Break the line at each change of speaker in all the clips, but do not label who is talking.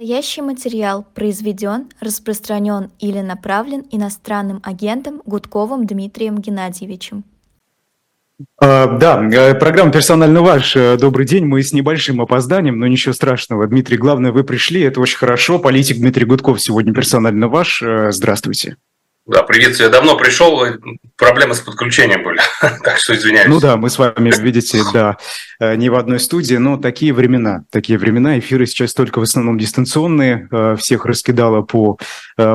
Настоящий материал произведен, распространен или направлен иностранным агентом Гудковым Дмитрием Геннадьевичем.
А, да, э, программа «Персонально ваш». Э, добрый день. Мы с небольшим опозданием, но ничего страшного. Дмитрий, главное, вы пришли. Это очень хорошо. Политик Дмитрий Гудков сегодня «Персонально ваш». Э, здравствуйте.
Да, привет, я давно пришел, проблемы с подключением были, так что извиняюсь.
Ну да, мы с вами, видите, да, э, не в одной студии, но такие времена, такие времена, эфиры сейчас только в основном дистанционные, э, всех раскидало по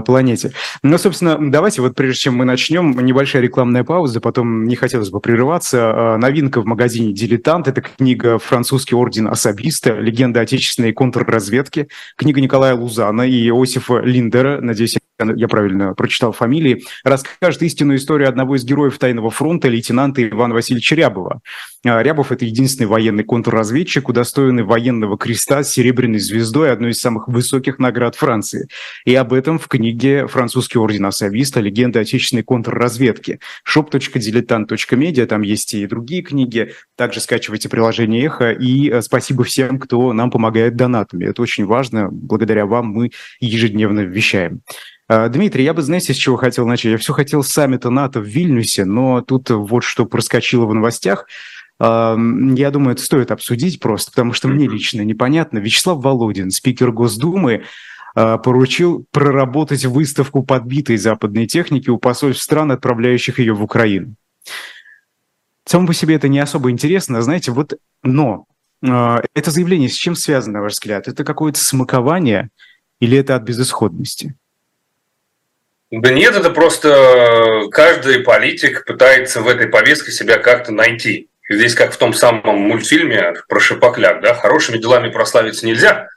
планете. Ну, собственно, давайте вот прежде чем мы начнем, небольшая рекламная пауза, потом не хотелось бы прерываться. Новинка в магазине «Дилетант» – это книга «Французский орден особиста. Легенда отечественной контрразведки», книга Николая Лузана и Иосифа Линдера, надеюсь, я правильно прочитал фамилии, расскажет истинную историю одного из героев Тайного фронта, лейтенанта Ивана Васильевича Рябова. А, Рябов – это единственный военный контрразведчик, удостоенный военного креста с серебряной звездой, одной из самых высоких наград Франции. И об этом в книге «Французский орден Ассависта. Легенда отечественной контрразведки». shop.diletant.media, там есть и другие книги. Также скачивайте приложение «Эхо». И э, спасибо всем, кто нам помогает донатами. Это очень важно. Благодаря вам мы ежедневно вещаем. А, Дмитрий, я бы, знаете, с чего хотел начать? Я все хотел с саммита НАТО в Вильнюсе, но тут вот что проскочило в новостях. А, я думаю, это стоит обсудить просто, потому что мне лично непонятно. Вячеслав Володин, спикер Госдумы, поручил проработать выставку подбитой западной техники у посольств стран, отправляющих ее в Украину. Само по себе это не особо интересно, знаете, вот, но это заявление с чем связано, на ваш взгляд? Это какое-то смакование или это от безысходности?
Да нет, это просто каждый политик пытается в этой повестке себя как-то найти. Здесь как в том самом мультфильме про Шипокляк, да, хорошими делами прославиться нельзя,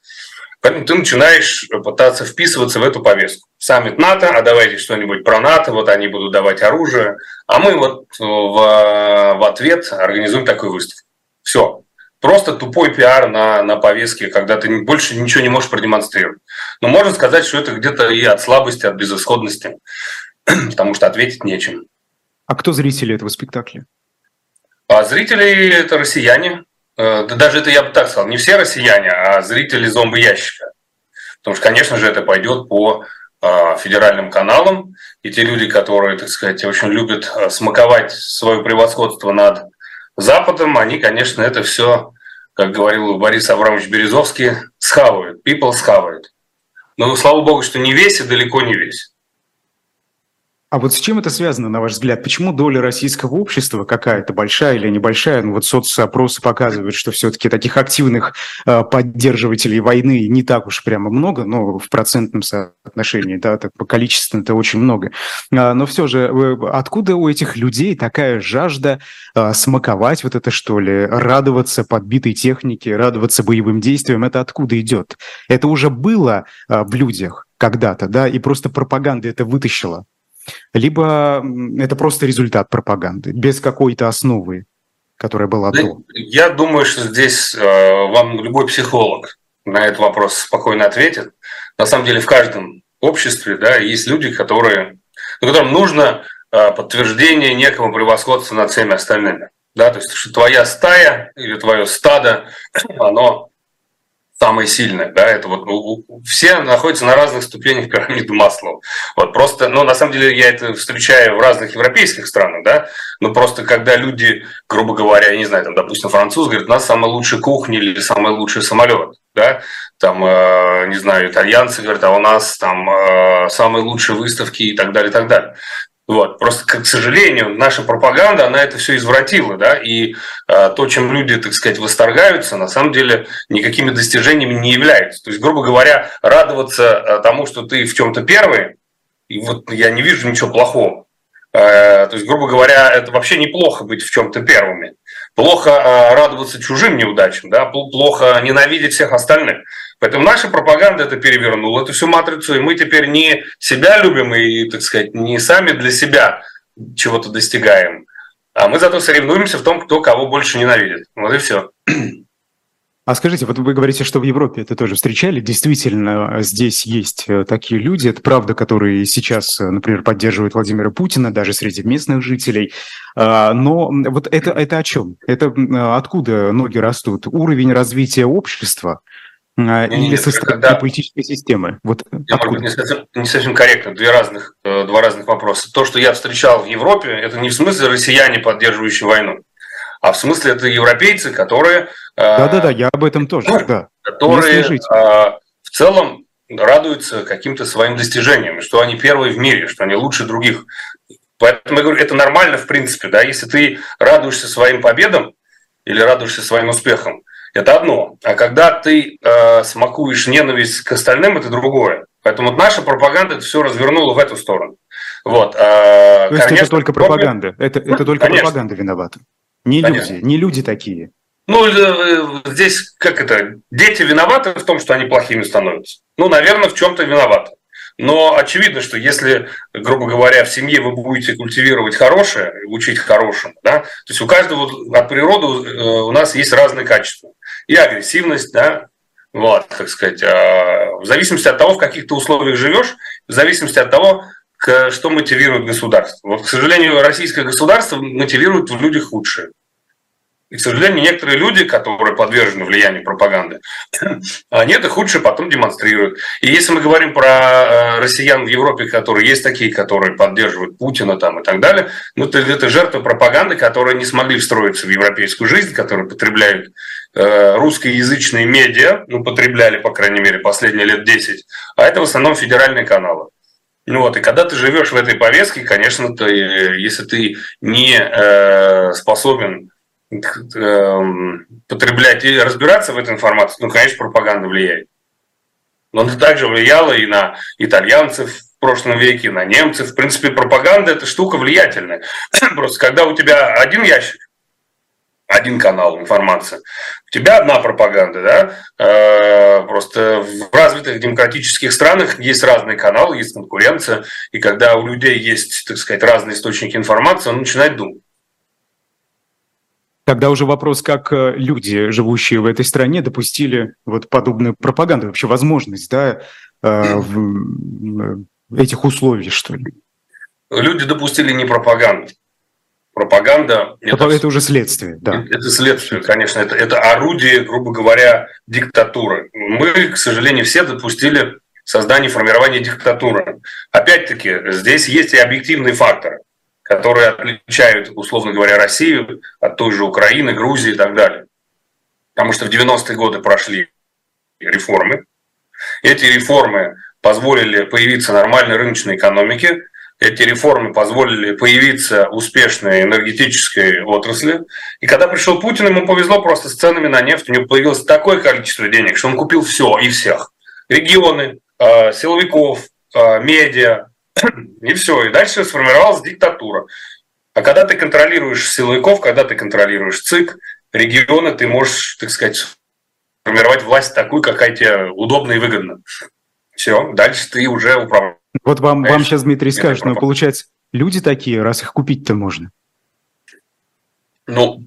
поэтому ты начинаешь пытаться вписываться в эту повестку. Саммит НАТО, а давайте что-нибудь про НАТО, вот они будут давать оружие, а мы вот в, в ответ организуем такую выставку. Все, просто тупой пиар на, на повестке, когда ты больше ничего не можешь продемонстрировать. Но можно сказать, что это где-то и от слабости, от безысходности, потому что ответить нечем.
А кто зрители этого спектакля?
А зрители – это россияне. Э, да даже это я бы так сказал, не все россияне, а зрители зомби-ящика. Потому что, конечно же, это пойдет по а, федеральным каналам, и те люди, которые, так сказать, очень любят э, смаковать свое превосходство над Западом, они, конечно, это все, как говорил Борис Абрамович Березовский, схавают, people схавают. Но, слава богу, что не весь и далеко не весь.
А вот с чем это связано, на ваш взгляд? Почему доля российского общества какая-то большая или небольшая? Ну вот соцопросы показывают, что все-таки таких активных э, поддерживателей войны не так уж прямо много, но в процентном соотношении, да, так, по количеству это очень много. А, но все же, откуда у этих людей такая жажда э, смаковать вот это, что ли, радоваться подбитой технике, радоваться боевым действиям? Это откуда идет? Это уже было э, в людях когда-то, да, и просто пропаганда это вытащила либо это просто результат пропаганды, без какой-то основы, которая была да, до?
Я думаю, что здесь э, вам любой психолог на этот вопрос спокойно ответит. На самом деле в каждом обществе да, есть люди, которые, которым нужно э, подтверждение некого превосходства над всеми остальными. Да, то есть, что твоя стая или твое стадо, оно самое сильное, да, это вот ну, все находятся на разных ступенях пирамиды Маслоу. Вот просто, ну, на самом деле я это встречаю в разных европейских странах, да, но просто когда люди, грубо говоря, я не знаю, там, допустим, француз говорит, у нас самая лучшая кухня или самый лучший самолет, да, там, э, не знаю, итальянцы говорят, а у нас там э, самые лучшие выставки и так далее, и так далее. Вот. Просто, к сожалению, наша пропаганда, она это все извратила, да, и э, то, чем люди, так сказать, восторгаются, на самом деле никакими достижениями не является. То есть, грубо говоря, радоваться э, тому, что ты в чем-то первый, и вот я не вижу ничего плохого. Э, то есть, грубо говоря, это вообще неплохо быть в чем-то первыми. Плохо э, радоваться чужим неудачам, да, плохо ненавидеть всех остальных. Поэтому наша пропаганда это перевернула, эту всю матрицу, и мы теперь не себя любим и, так сказать, не сами для себя чего-то достигаем, а мы зато соревнуемся в том, кто кого больше ненавидит. Вот и все.
А скажите, вот вы говорите, что в Европе это тоже встречали. Действительно, здесь есть э, такие люди, это правда, которые сейчас, э, например, поддерживают Владимира Путина, даже среди местных жителей. А, но вот это, это о чем? Это откуда ноги растут? Уровень развития общества – а, не, или нет, со стороны когда... политической системы?
Вот я, может быть, не совсем, не совсем корректно. Две разных, э, два разных вопроса. То, что я встречал в Европе, это не в смысле россияне, поддерживающие войну, а в смысле это европейцы, которые...
Э, Да-да-да, я об этом тоже, да.
Которые э, в целом радуются каким-то своим достижениям, что они первые в мире, что они лучше других. Поэтому я говорю, это нормально в принципе, да, если ты радуешься своим победам или радуешься своим успехам, это одно. А когда ты э, смакуешь ненависть к остальным, это другое. Поэтому вот наша пропаганда это все развернула в эту сторону. Вот.
Э, То есть конечно, это только пропаганда? Это, это только конечно. пропаганда виновата? Не люди, не люди такие?
Ну, э, здесь как это, дети виноваты в том, что они плохими становятся. Ну, наверное, в чем-то виноваты. Но очевидно, что если, грубо говоря, в семье вы будете культивировать хорошее, учить хорошему, да, то есть у каждого от природы э, у нас есть разные качества. И агрессивность, да, вот, так сказать, а, в зависимости от того, в каких ты условиях живешь, в зависимости от того, что мотивирует государство. Вот, к сожалению, российское государство мотивирует в людях худшее. И, к сожалению, некоторые люди, которые подвержены влиянию пропаганды, они это худшее потом демонстрируют. И если мы говорим про э, россиян в Европе, которые есть такие, которые поддерживают Путина там и так далее, ну, это, это жертвы пропаганды, которые не смогли встроиться в европейскую жизнь, которые потребляют э, русскоязычные медиа, ну, потребляли, по крайней мере, последние лет 10, а это в основном федеральные каналы. Ну вот, и когда ты живешь в этой повестке, конечно, ты, если ты не э, способен Эм, потреблять и разбираться в этой информации, ну, конечно, пропаганда влияет. Но она также влияла и на итальянцев в прошлом веке, и на немцев. В принципе, пропаганда – это штука влиятельная. Просто когда у тебя один ящик, один канал информации, у тебя одна пропаганда, да, э, просто в развитых демократических странах есть разные каналы, есть конкуренция, и когда у людей есть, так сказать, разные источники информации, он начинает думать.
Тогда уже вопрос, как э, люди, живущие в этой стране, допустили вот подобную пропаганду, вообще возможность, да, э, этих условий, что ли?
Люди допустили не пропаганду. Пропаганда...
Это, это уже следствие, да.
Это следствие, конечно. Это, это орудие, грубо говоря, диктатуры. Мы, к сожалению, все допустили создание, формирование диктатуры. Опять-таки, здесь есть и объективные факторы которые отличают, условно говоря, Россию от той же Украины, Грузии и так далее. Потому что в 90-е годы прошли реформы. Эти реформы позволили появиться нормальной рыночной экономике, эти реформы позволили появиться успешной энергетической отрасли. И когда пришел Путин, ему повезло просто с ценами на нефть. У него появилось такое количество денег, что он купил все и всех. Регионы, а, силовиков, а, медиа, и все. И дальше сформировалась диктатура. А когда ты контролируешь силовиков, когда ты контролируешь ЦИК, регионы, ты можешь, так сказать, формировать власть такую, какая тебе удобна и выгодна. Все, дальше ты уже управляешь.
Вот вам, вам сейчас Дмитрий скажет, но получается, люди такие, раз их купить-то можно.
Ну,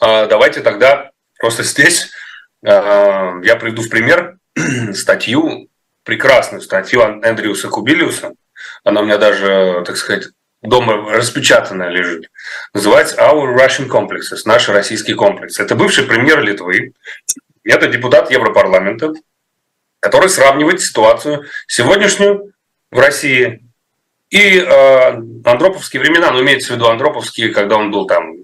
а, давайте тогда просто здесь а, я приведу в пример статью, прекрасную статью Эндрюса Кубилиуса, она у меня даже, так сказать, дома распечатанная лежит. Называется Our Russian Complexes, наши российские комплексы. Это бывший премьер Литвы, это депутат Европарламента, который сравнивает ситуацию сегодняшнюю в России и э, андроповские времена, ну, имеется в виду андроповские, когда он был там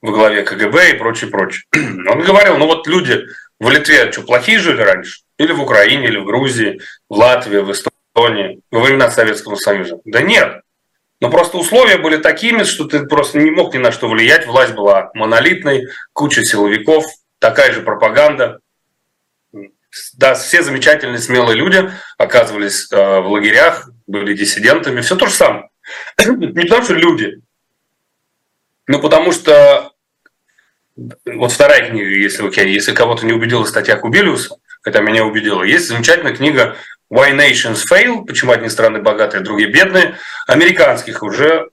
во главе КГБ и прочее, прочее. Он говорил, ну вот люди в Литве что, плохие жили раньше? Или в Украине, или в Грузии, в Латвии, в Эстонии? Во времена Советского Союза? Да нет. Но просто условия были такими, что ты просто не мог ни на что влиять. Власть была монолитной, куча силовиков, такая же пропаганда. Да, все замечательные, смелые люди оказывались э, в лагерях, были диссидентами. Все то же самое. Не потому что люди, но потому что вот вторая книга, если, если кого-то не убедила статья Кубилиуса, хотя меня убедила, есть замечательная книга Why Nations Fail, почему одни страны богатые, другие бедные, американских уже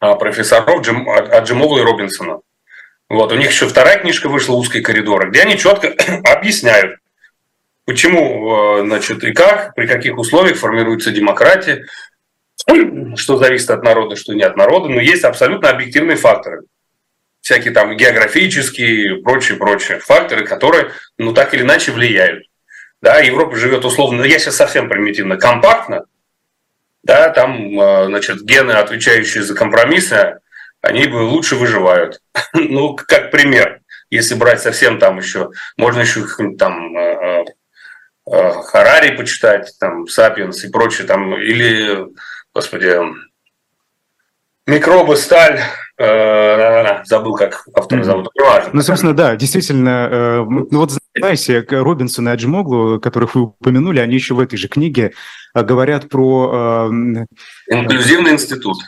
а, профессоров Джим, от Джимова и Робинсона. Вот, у них еще вторая книжка вышла «Узкие коридоры», где они четко объясняют, почему, э, значит, и как, при каких условиях формируется демократия, что зависит от народа, что не от народа, но есть абсолютно объективные факторы. Всякие там географические и прочие-прочие факторы, которые, ну, так или иначе влияют. да, Европа живет условно, я сейчас совсем примитивно, компактно, да, там, э, значит, гены, отвечающие за компромиссы, они лучше выживают. ну, как пример, если брать совсем там еще, можно еще там э, Харари почитать, там, Сапиенс и прочее, там, или, господи, микробы, сталь, э, забыл, как mm-hmm. зовут,
неважно. Ну, собственно, да, действительно, э, ну вот знаете, Робинсон и Аджимоглу, которых вы упомянули, они еще в этой же книге э, говорят про...
Инклюзивный институт.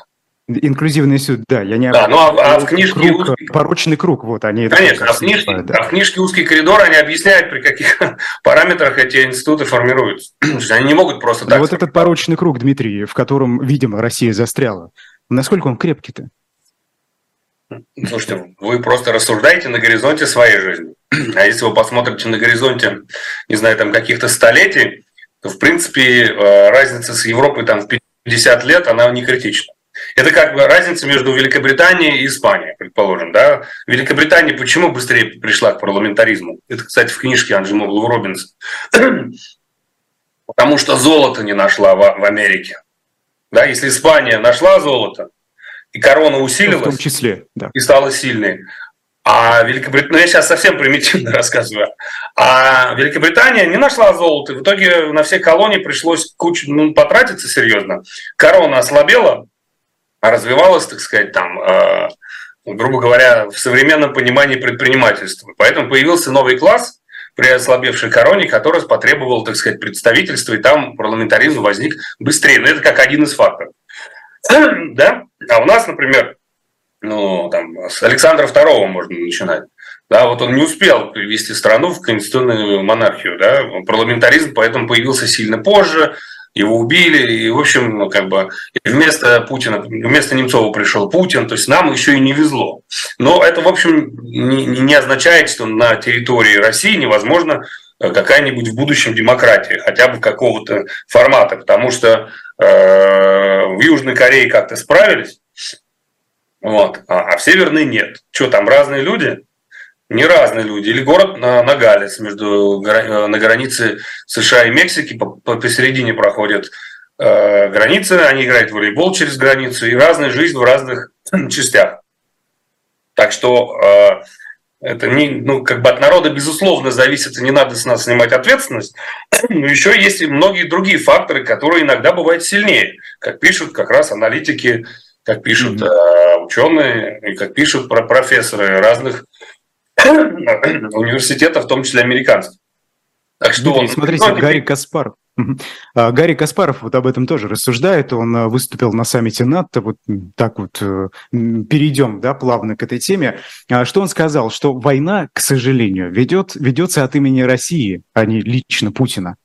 Инклюзивный институт, да, я не...
Да, ну а, а в книжке...
Круг, узкий... Порочный круг, вот они...
Конечно, а в, книжке, называют, да. а в книжке «Узкий коридор» они объясняют, при каких параметрах эти институты формируются. они не могут просто так...
вот этот порочный круг, Дмитрий, в котором, видимо, Россия застряла, Насколько он крепкий-то?
Слушайте, вы просто рассуждаете на горизонте своей жизни. А если вы посмотрите на горизонте, не знаю, там каких-то столетий, то, в принципе, э, разница с Европой там в 50 лет, она не критична. Это как бы разница между Великобританией и Испанией, предположим. Да? Великобритания почему быстрее пришла к парламентаризму? Это, кстати, в книжке Анджи Робинс. Потому что золото не нашла в Америке. Да, если Испания нашла золото, и корона усилилась,
ну, в том числе, да.
и стала сильной, а Великобритания, ну я сейчас совсем примитивно рассказываю, а Великобритания не нашла золото, в итоге на все колонии пришлось кучу, ну, потратиться серьезно. Корона ослабела, а развивалась, так сказать, там, э, грубо говоря, в современном понимании предпринимательства. Поэтому появился новый класс, при ослабевшей короне, который потребовал, так сказать, представительства, и там парламентаризм возник быстрее. Но это как один из факторов. да? А у нас, например, ну, там, с Александра II можно начинать. Да, вот он не успел привести страну в конституционную монархию, да, парламентаризм поэтому появился сильно позже, его убили, и, в общем, ну, как бы вместо Путина, вместо Немцова пришел Путин, то есть нам еще и не везло. Но это, в общем, не, не означает, что на территории России невозможно э, какая-нибудь в будущем демократия, хотя бы какого-то формата, потому что э, в Южной Корее как-то справились, вот, а, а в Северной нет. Что там, разные люди? Не разные люди. Или город на, на Галец, между, э, на границе США и Мексики, по, по, посередине проходят э, границы, они играют в волейбол через границу, и разная жизнь в разных частях. Так что э, это не, ну, как бы от народа, безусловно, зависит, и не надо с нас снимать ответственность. Но еще есть и многие другие факторы, которые иногда бывают сильнее, как пишут как раз аналитики, как пишут mm-hmm. э, ученые, и как пишут про профессоры разных университетов, в том числе американских.
Так что он... Смотрите, ну, Гарри Каспаров. А, Гарри Каспаров вот об этом тоже рассуждает. Он а, выступил на саммите НАТО. Вот так вот э, перейдем да, плавно к этой теме. А, что он сказал? Что война, к сожалению, ведет, ведется от имени России, а не лично Путина.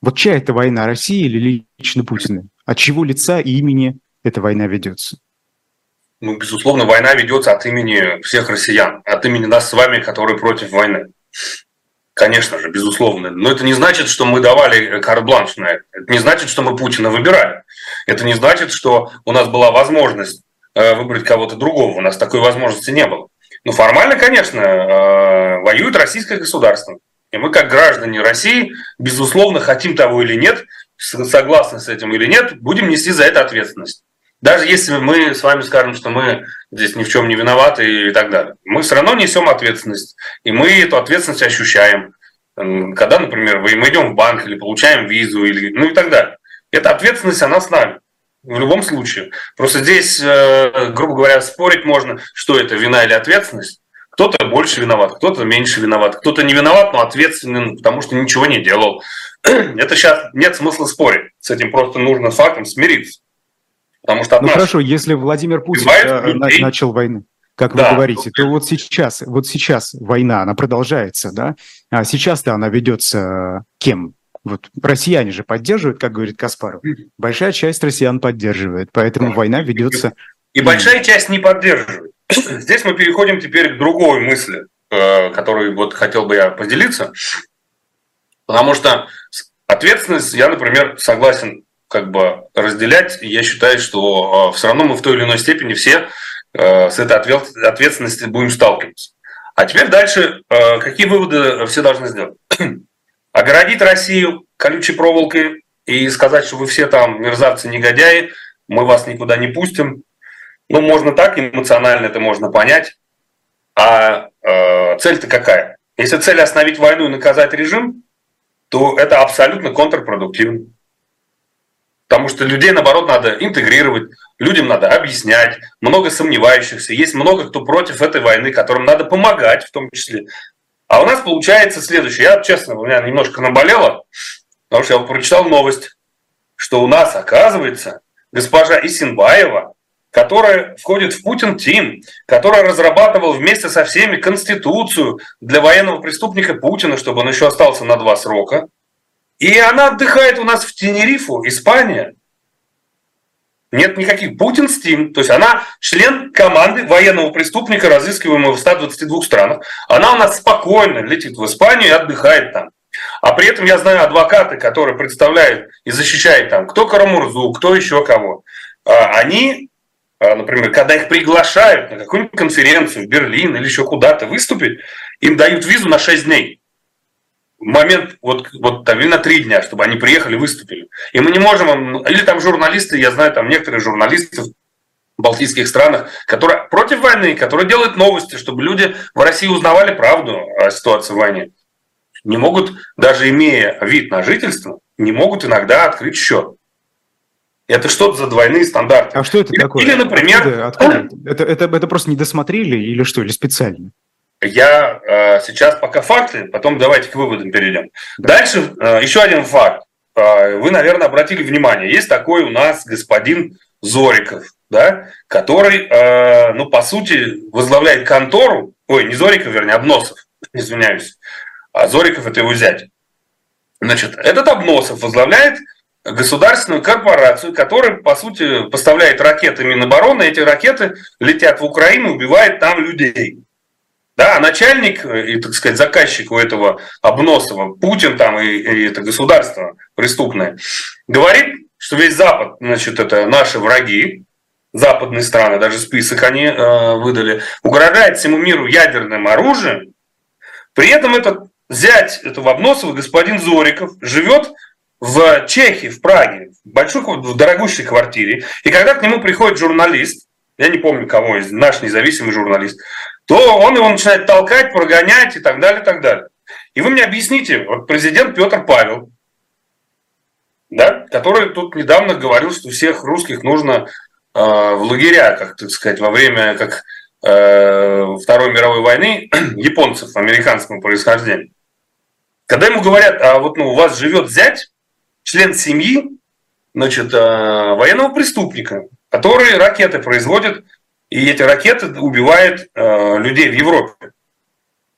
Вот чья это война, России или лично Путина? От чего лица и имени эта война ведется?
Ну, безусловно, война ведется от имени всех россиян, от имени нас с вами, которые против войны. Конечно же, безусловно. Но это не значит, что мы давали карт-бланш на это. Это не значит, что мы Путина выбирали. Это не значит, что у нас была возможность э, выбрать кого-то другого. У нас такой возможности не было. Но формально, конечно, э, воюет российское государство. И мы, как граждане России, безусловно, хотим того или нет, согласны с этим или нет, будем нести за это ответственность. Даже если мы с вами скажем, что мы здесь ни в чем не виноваты и так далее, мы все равно несем ответственность. И мы эту ответственность ощущаем. Когда, например, мы идем в банк или получаем визу, или, ну и так далее. Эта ответственность, она с нами. В любом случае. Просто здесь, э, грубо говоря, спорить можно, что это, вина или ответственность. Кто-то больше виноват, кто-то меньше виноват, кто-то не виноват, но ответственен, потому что ничего не делал. Это сейчас нет смысла спорить. С этим просто нужно с фактом смириться.
Потому что ну хорошо, если Владимир Путин людей... начал войну, как да, вы говорите, то вот сейчас, вот сейчас война, она продолжается, да? А сейчас-то она ведется кем? Вот россияне же поддерживают, как говорит Каспаров. Большая часть россиян поддерживает, поэтому да. война ведется.
И большая часть не поддерживает. Здесь мы переходим теперь к другой мысли, э, которой вот хотел бы я поделиться. Потому что ответственность, я, например, согласен как бы разделять. Я считаю, что а, все равно мы в той или иной степени все э, с этой ответственностью будем сталкиваться. А теперь дальше, э, какие выводы все должны сделать? огородить Россию колючей проволокой и сказать, что вы все там мерзавцы-негодяи, мы вас никуда не пустим. Ну, можно так, эмоционально это можно понять. А э, цель-то какая? Если цель остановить войну и наказать режим, то это абсолютно контрпродуктивно. Потому что людей, наоборот, надо интегрировать, людям надо объяснять, много сомневающихся, есть много кто против этой войны, которым надо помогать в том числе. А у нас получается следующее. Я, честно, у меня немножко наболело, потому что я прочитал новость, что у нас, оказывается, госпожа Исинбаева, которая входит в Путин Тим, которая разрабатывала вместе со всеми конституцию для военного преступника Путина, чтобы он еще остался на два срока – и она отдыхает у нас в Тенерифу, Испания. Нет никаких Путин Стим. То есть она член команды военного преступника, разыскиваемого в 122 странах. Она у нас спокойно летит в Испанию и отдыхает там. А при этом я знаю адвокаты, которые представляют и защищают там кто Карамурзу, кто еще кого. А они, а, например, когда их приглашают на какую-нибудь конференцию в Берлин или еще куда-то выступить, им дают визу на 6 дней момент, вот, вот там, или на три дня, чтобы они приехали, выступили. И мы не можем, или там журналисты, я знаю там некоторые журналисты в балтийских странах, которые против войны, которые делают новости, чтобы люди в России узнавали правду о ситуации в войне. Не могут, даже имея вид на жительство, не могут иногда открыть счет. Это что-то за двойные стандарты.
А что это
или,
такое?
Или, например...
Откуда, откуда? Это, это, это просто не досмотрели или что, или специально?
Я э, сейчас пока факты, потом давайте к выводам перейдем. Дальше э, еще один факт. Э, вы, наверное, обратили внимание, есть такой у нас господин Зориков, да, который, э, ну, по сути, возглавляет контору, ой, не Зориков, вернее, Обносов, извиняюсь, а Зориков это его зять. Значит, этот Обносов возглавляет государственную корпорацию, которая, по сути, поставляет ракеты Минобороны. Эти ракеты летят в Украину, убивают там людей. Да, начальник э, и, так сказать, заказчик у этого Обносова, Путин там и, и это государство преступное, говорит, что весь Запад, значит, это наши враги, западные страны, даже список они э, выдали, угрожает всему миру ядерным оружием. При этом этот зять этого Обносова, господин Зориков, живет в Чехии, в Праге, в большой, в дорогущей квартире. И когда к нему приходит журналист, я не помню кого, наш независимый журналист, то он его начинает толкать, прогонять и так далее, и так далее. И вы мне объясните, вот президент Петр Павел, да, который тут недавно говорил, что всех русских нужно э, в лагеря, как так сказать, во время как э, Второй мировой войны японцев американского происхождения. Когда ему говорят, а вот ну, у вас живет зять, член семьи, значит, э, военного преступника, который ракеты производит и эти ракеты убивают э, людей в Европе.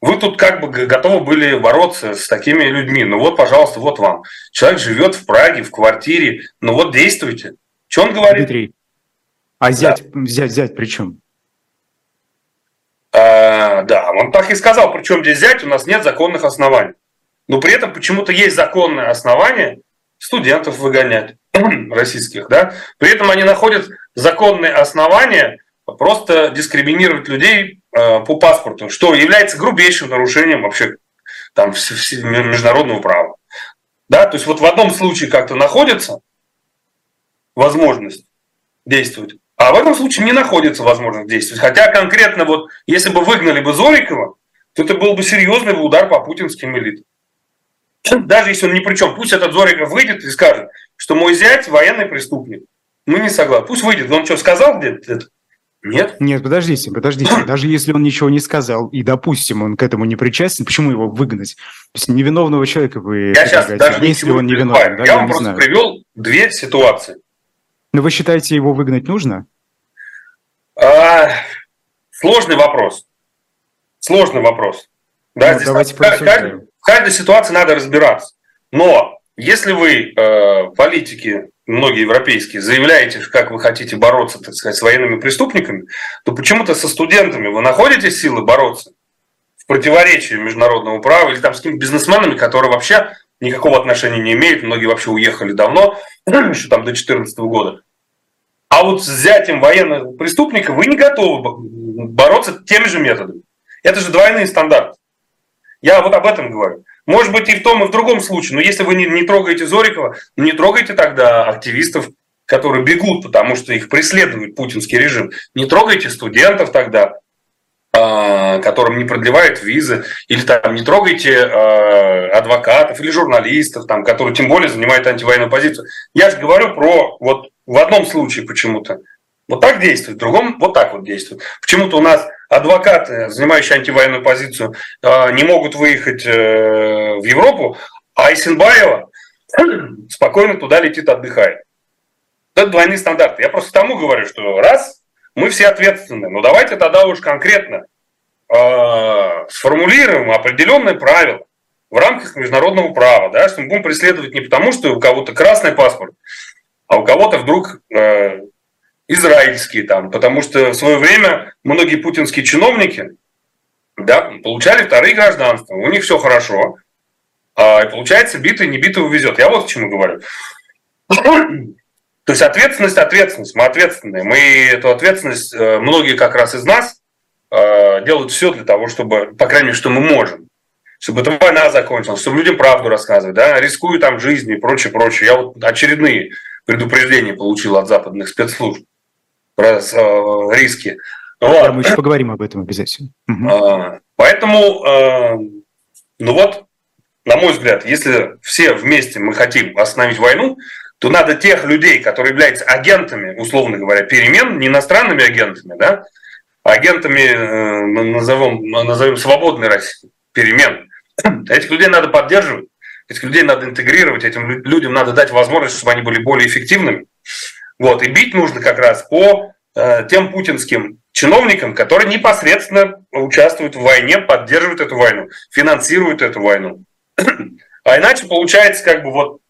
Вы тут как бы готовы были бороться с такими людьми. Ну вот, пожалуйста, вот вам. Человек живет в Праге, в квартире. Ну вот действуйте. Что он говорит?
Дмитрий, а зять, да. зять, зять при чем?
А, да, он так и сказал, причем здесь зять, у нас нет законных оснований. Но при этом почему-то есть законное основание студентов выгонять российских, да. При этом они находят законные основания просто дискриминировать людей э, по паспорту, что является грубейшим нарушением вообще там, международного права. Да, то есть вот в одном случае как-то находится возможность действовать, а в этом случае не находится возможность действовать. Хотя конкретно вот, если бы выгнали бы Зорикова, то это был бы серьезный удар по путинским элитам. Даже если он ни при чем, пусть этот Зориков выйдет и скажет, что мой зять военный преступник. Мы не согласны. Пусть выйдет. Он что, сказал где-то? Нет?
Нет, подождите, подождите. Даже если он ничего не сказал, и, допустим, он к этому не причастен, почему его выгнать? То есть невиновного человека вы
Я сейчас даже если он невиновен, да, я, я вам просто знаю. привел две ситуации.
Но вы считаете, его выгнать нужно?
А, сложный вопрос. Сложный вопрос. Да, ну, здесь давайте надо, в каждой ситуации надо разбираться. Но если вы э, политики многие европейские, заявляете, как вы хотите бороться, так сказать, с военными преступниками, то почему-то со студентами вы находите силы бороться в противоречии международному праву или там с какими бизнесменами, которые вообще никакого отношения не имеют, многие вообще уехали давно, еще там до 2014 года. А вот с взятием военного преступника вы не готовы бороться теми же методами. Это же двойные стандарты. Я вот об этом говорю. Может быть, и в том, и в другом случае. Но если вы не, не трогаете Зорикова, ну не трогайте тогда активистов, которые бегут, потому что их преследует путинский режим. Не трогайте студентов тогда, а, которым не продлевают визы, или там не трогайте э, адвокатов или журналистов, там, которые тем более занимают антивоенную позицию. Я же говорю про вот в одном случае почему-то вот так действует, в другом вот так вот действует. Почему-то у нас адвокаты, занимающие антивоенную позицию, э, не могут выехать э, в Европу, а Исенбаева спокойно туда летит, отдыхает. Это двойные стандарты. Я просто тому говорю, что раз мы все ответственны. Но давайте тогда уж конкретно э, сформулируем определенные правила в рамках международного права, да, что мы будем преследовать не потому, что у кого-то красный паспорт, а у кого-то вдруг э, израильский там, потому что в свое время многие путинские чиновники да, получали вторые гражданства, у них все хорошо, а, получается битый не битый увезет. Я вот к чему говорю. То есть ответственность, ответственность, мы ответственные. Мы эту ответственность, э, многие как раз из нас э, делают все для того, чтобы, по крайней мере, что мы можем, чтобы эта война закончилась, чтобы людям правду рассказывать, да, рискуют там жизнью и прочее, прочее. Я вот очередные предупреждения получил от западных спецслужб про э, риски.
Вот. Да, мы еще поговорим об этом обязательно.
Угу. Поэтому, ну вот, на мой взгляд, если все вместе мы хотим остановить войну, то надо тех людей, которые являются агентами, условно говоря, перемен, не иностранными агентами, да, а агентами, э, назовем, назовем свободной России, перемен. Этих людей надо поддерживать, этих людей надо интегрировать, этим людям надо дать возможность, чтобы они были более эффективными. Вот. И бить нужно как раз по э, тем путинским чиновникам, которые непосредственно участвуют в войне, поддерживают эту войну, финансируют эту войну. А иначе получается как бы вот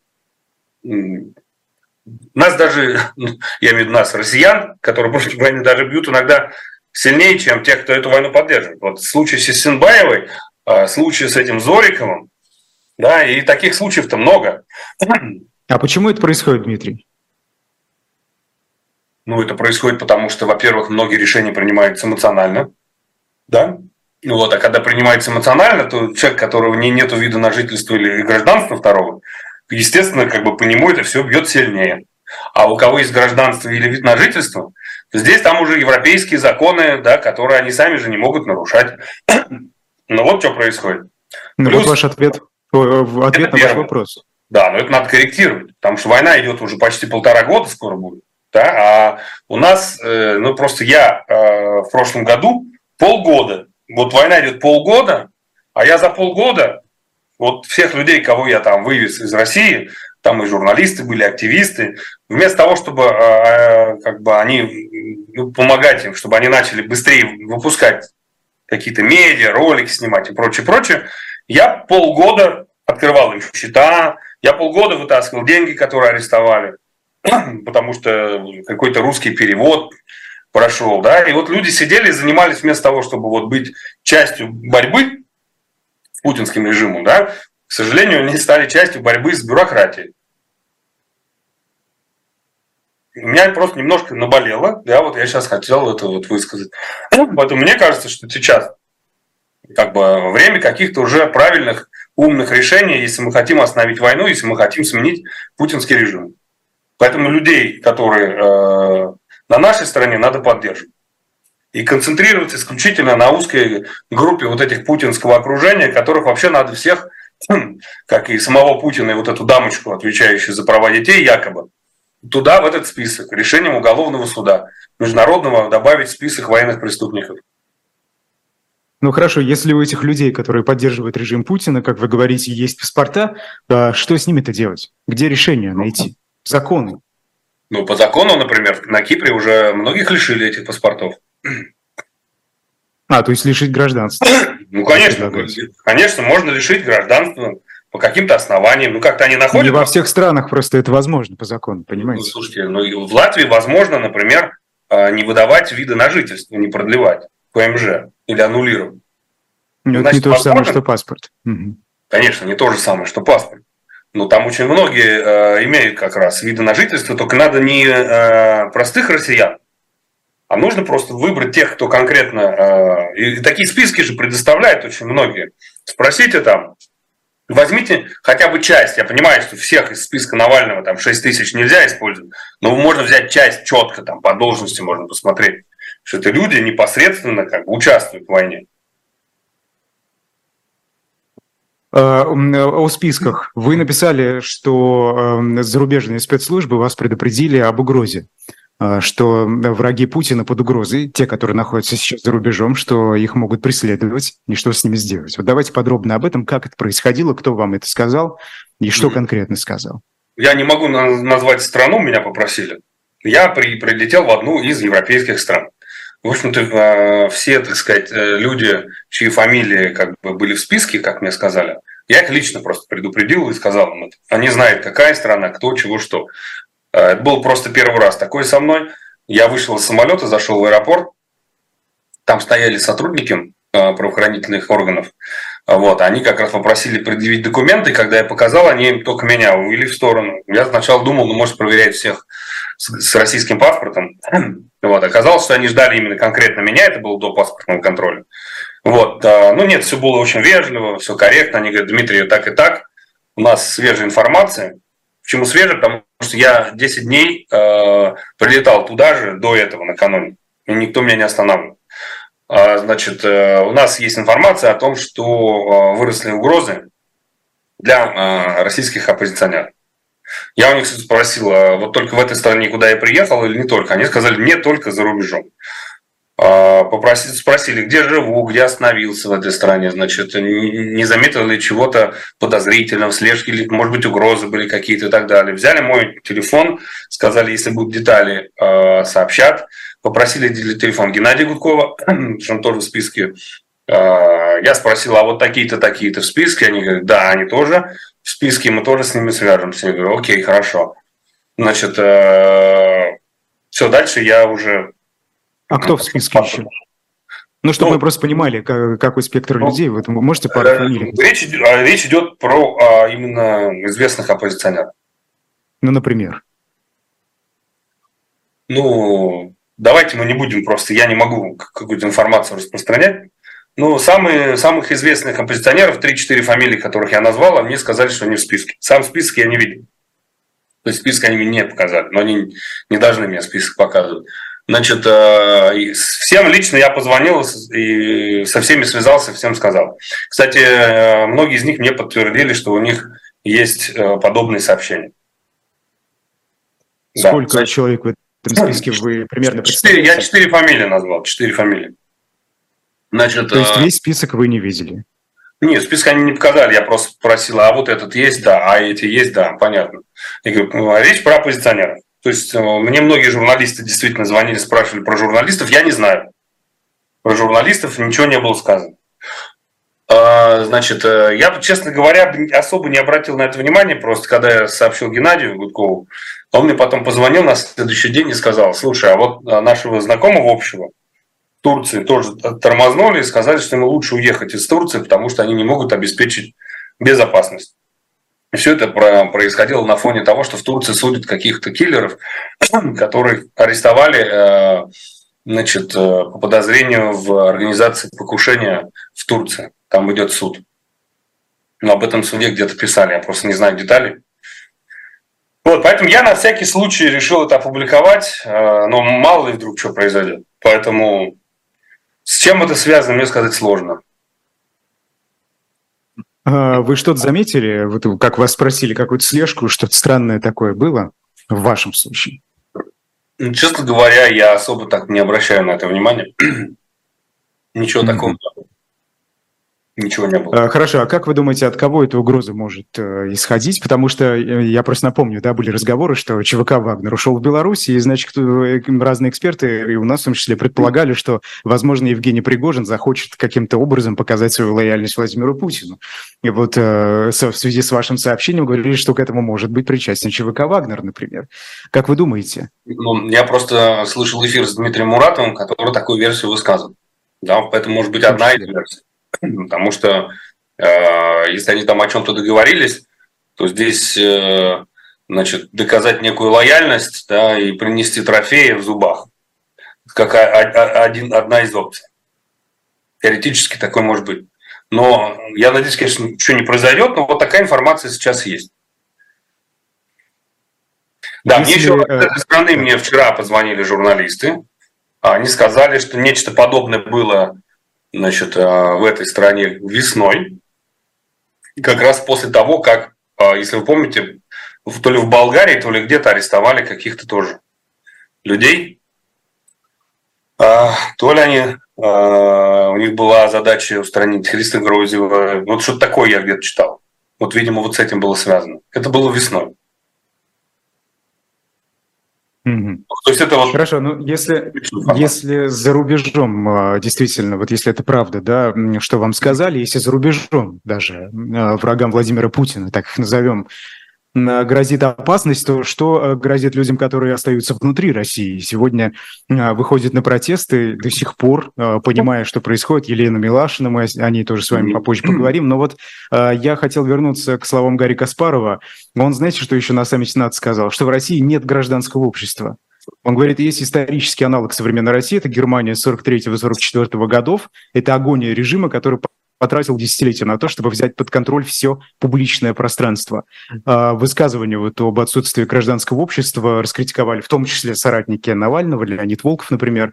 нас даже, ну, я имею в виду нас, россиян, которые против войны даже бьют иногда сильнее, чем тех, кто эту войну поддерживает. Вот случай с Исенбаевой, а, случай с этим Зориковым, да, и таких случаев-то много.
А почему это происходит, Дмитрий?
Ну, это происходит потому, что, во-первых, многие решения принимаются эмоционально, да, ну вот, а когда принимается эмоционально, то человек, которого не, нету вида на жительство или гражданство второго, естественно, как бы по нему это все бьет сильнее. А у кого есть гражданство или вид на жительство, то здесь там уже европейские законы, да, которые они сами же не могут нарушать. Но вот что происходит.
Ну, Плюс, вот ваш ответ, ответ на ваш вопрос.
Да, но это надо корректировать, потому что война идет уже почти полтора года, скоро будет. Да, а у нас, э, ну просто я э, в прошлом году полгода, вот война идет полгода, а я за полгода вот всех людей, кого я там вывез из России, там и журналисты были, активисты, вместо того, чтобы э, как бы они ну, помогать им, чтобы они начали быстрее выпускать какие-то медиа, ролики снимать и прочее, прочее, я полгода открывал им счета, я полгода вытаскивал деньги, которые арестовали, потому что какой-то русский перевод прошел, да, и вот люди сидели и занимались вместо того, чтобы вот быть частью борьбы путинским режимом, да, к сожалению, они стали частью борьбы с бюрократией. У меня просто немножко наболело, да, вот я сейчас хотел это вот высказать. Поэтому мне кажется, что сейчас как бы время каких-то уже правильных, умных решений, если мы хотим остановить войну, если мы хотим сменить путинский режим. Поэтому людей, которые э, на нашей стороне, надо поддерживать и концентрироваться исключительно на узкой группе вот этих путинского окружения, которых вообще надо всех, как и самого Путина, и вот эту дамочку, отвечающую за права детей, якобы, туда, в этот список, решением уголовного суда, международного, добавить список военных преступников.
Ну хорошо, если у этих людей, которые поддерживают режим Путина, как вы говорите, есть паспорта, что с ними-то делать? Где решение найти? Законы.
Ну, по закону, например, на Кипре уже многих лишили этих паспортов.
А, то есть лишить гражданства?
Ну, конечно. Конечно, можно лишить гражданства по каким-то основаниям. Ну, как-то они находят... Не
во всех странах просто это возможно по закону, понимаете?
Ну, слушайте, ну, в Латвии возможно, например, а, не выдавать виды на жительство, не продлевать ПМЖ или аннулировать.
Ну, это не то же самое, что паспорт.
Конечно, не то же самое, что паспорт. Но там очень многие э, имеют как раз виды на жительство, только надо не э, простых россиян, а нужно просто выбрать тех, кто конкретно... Э, и такие списки же предоставляют очень многие. Спросите там Возьмите хотя бы часть. Я понимаю, что всех из списка Навального там 6 тысяч нельзя использовать, но можно взять часть четко, там по должности можно посмотреть, что это люди непосредственно как бы участвуют в войне.
Э, о списках. Вы написали, что эм, зарубежные спецслужбы вас предупредили об угрозе, э, что враги Путина под угрозой, те, которые находятся сейчас за рубежом, что их могут преследовать и что с ними сделать. Вот давайте подробно об этом, как это происходило, кто вам это сказал и что конкретно сказал.
Я не могу назвать страну, меня попросили. Я при, прилетел в одну из европейских стран. В общем-то, э, все, так сказать, люди, чьи фамилии как бы были в списке, как мне сказали, я их лично просто предупредил и сказал им это. Они знают, какая страна, кто, чего, что. Э, это был просто первый раз такой со мной. Я вышел из самолета, зашел в аэропорт. Там стояли сотрудники э, правоохранительных органов. Вот, они как раз попросили предъявить документы. Когда я показал, они только меня увели в сторону. Я сначала думал, ну, может, проверять всех с российским паспортом. Вот, оказалось, что они ждали именно конкретно меня. Это было до паспортного контроля. Вот, ну нет, все было очень вежливо, все корректно. Они говорят, Дмитрий, так и так, у нас свежая информация. Почему свежая? Потому что я 10 дней э, прилетал туда же до этого, накануне, и никто меня не останавливал. А, значит, э, у нас есть информация о том, что э, выросли угрозы для э, российских оппозиционеров. Я у них спросил, а вот только в этой стране, куда я приехал, или не только? Они сказали, не только за рубежом. А, попросили, спросили, где живу, где остановился в этой стране, значит, не заметил ли чего-то подозрительного, слежки или, может быть, угрозы были какие-то и так далее. Взяли мой телефон, сказали, если будут детали, а, сообщат. Попросили телефон Геннадия Гудкова, он тоже в списке. А, я спросил, а вот такие-то, такие-то в списке? Они говорят, да, они тоже в списке, мы тоже с ними свяжемся. Я говорю, окей, хорошо. Значит, все, дальше я уже
а кто в списке еще? Ну, чтобы ну, мы просто понимали, как, какой спектр ну, людей. Вы можете пару э, фамилий?
Речь, а, речь идет про а, именно известных оппозиционеров.
Ну, например?
Ну, давайте мы не будем просто, я не могу какую-то информацию распространять. Ну, самые, самых известных оппозиционеров, 3-4 фамилии, которых я назвал, мне сказали, что они в списке. Сам список я не видел. То есть список они мне не показали, но они не должны мне список показывать. Значит, э, всем лично я позвонил и со всеми связался, всем сказал. Кстати, э, многие из них мне подтвердили, что у них есть э, подобные сообщения.
Сколько да. человек в этом списке вы примерно
представляете? Я четыре фамилии назвал, четыре фамилии.
Значит, То есть весь список вы не видели?
Нет, список они не показали, я просто спросил, а вот этот есть, да, а эти есть, да, понятно. Я говорю, ну, а речь про оппозиционеров. То есть э, мне многие журналисты действительно звонили, спрашивали про журналистов. Я не знаю. Про журналистов ничего не было сказано. А, значит, э, я, честно говоря, особо не обратил на это внимание, просто когда я сообщил Геннадию Гудкову, он мне потом позвонил на следующий день и сказал, слушай, а вот э, нашего знакомого общего в Турции тоже тормознули и сказали, что ему лучше уехать из Турции, потому что они не могут обеспечить безопасность. Все это происходило на фоне того, что в Турции судят каких-то киллеров, которых арестовали э, значит, э, по подозрению в организации покушения в Турции. Там идет суд. Но об этом суде где-то писали, я просто не знаю деталей. Вот, поэтому я на всякий случай решил это опубликовать, э, но мало ли вдруг что произойдет. Поэтому с чем это связано, мне сказать сложно.
А, вы что-то заметили, вот как вас спросили, какую-то слежку, что-то странное такое было в вашем случае?
Ну, честно говоря, я особо так не обращаю на это внимания. Ничего mm-hmm. Ничего не было.
А, хорошо, а как вы думаете, от кого эта угроза может э, исходить? Потому что э, я просто напомню, да, были разговоры, что ЧВК «Вагнер» ушел в Беларусь, и, значит, э, разные эксперты, и у нас в том числе, предполагали, что, возможно, Евгений Пригожин захочет каким-то образом показать свою лояльность Владимиру Путину. И вот в связи с вашим сообщением говорили, что к этому может быть причастен ЧВК «Вагнер», например. Как вы думаете?
Ну, я просто слышал эфир с Дмитрием Муратовым, который такую версию высказывал. Да, поэтому может быть одна из версий. Потому что э, если они там о чем-то договорились, то здесь э, значит, доказать некую лояльность да, и принести трофеи в зубах. Как один, одна из опций. Теоретически такой может быть. Но я надеюсь, конечно, ничего не произойдет, но вот такая информация сейчас есть. Да, Если, мне еще с этой стороны мне вчера позвонили журналисты. Они сказали, что нечто подобное было значит, в этой стране весной, как раз после того, как, если вы помните, то ли в Болгарии, то ли где-то арестовали каких-то тоже людей. А, то ли они, а, у них была задача устранить Христа Грозева. Вот что-то такое я где-то читал. Вот, видимо, вот с этим было связано. Это было весной.
Mm-hmm. То есть это вот... Хорошо, ну если, если за рубежом, а, действительно, вот если это правда, да, что вам сказали, если за рубежом даже врагам Владимира Путина, так их назовем, грозит опасность, то что э, грозит людям, которые остаются внутри России? Сегодня э, выходят на протесты до сих пор, э, понимая, что происходит. Елена Милашина, мы о ней тоже с вами попозже поговорим. Но вот я хотел вернуться к словам Гарри Каспарова. Он, знаете, что еще на саммите НАТО сказал? Что в России нет гражданского общества. Он говорит, есть исторический аналог современной России, это Германия 43-44 годов, это агония режима, который потратил десятилетия на то, чтобы взять под контроль все публичное пространство. А, высказывание вот об отсутствии гражданского общества раскритиковали в том числе соратники Навального, Леонид Волков, например.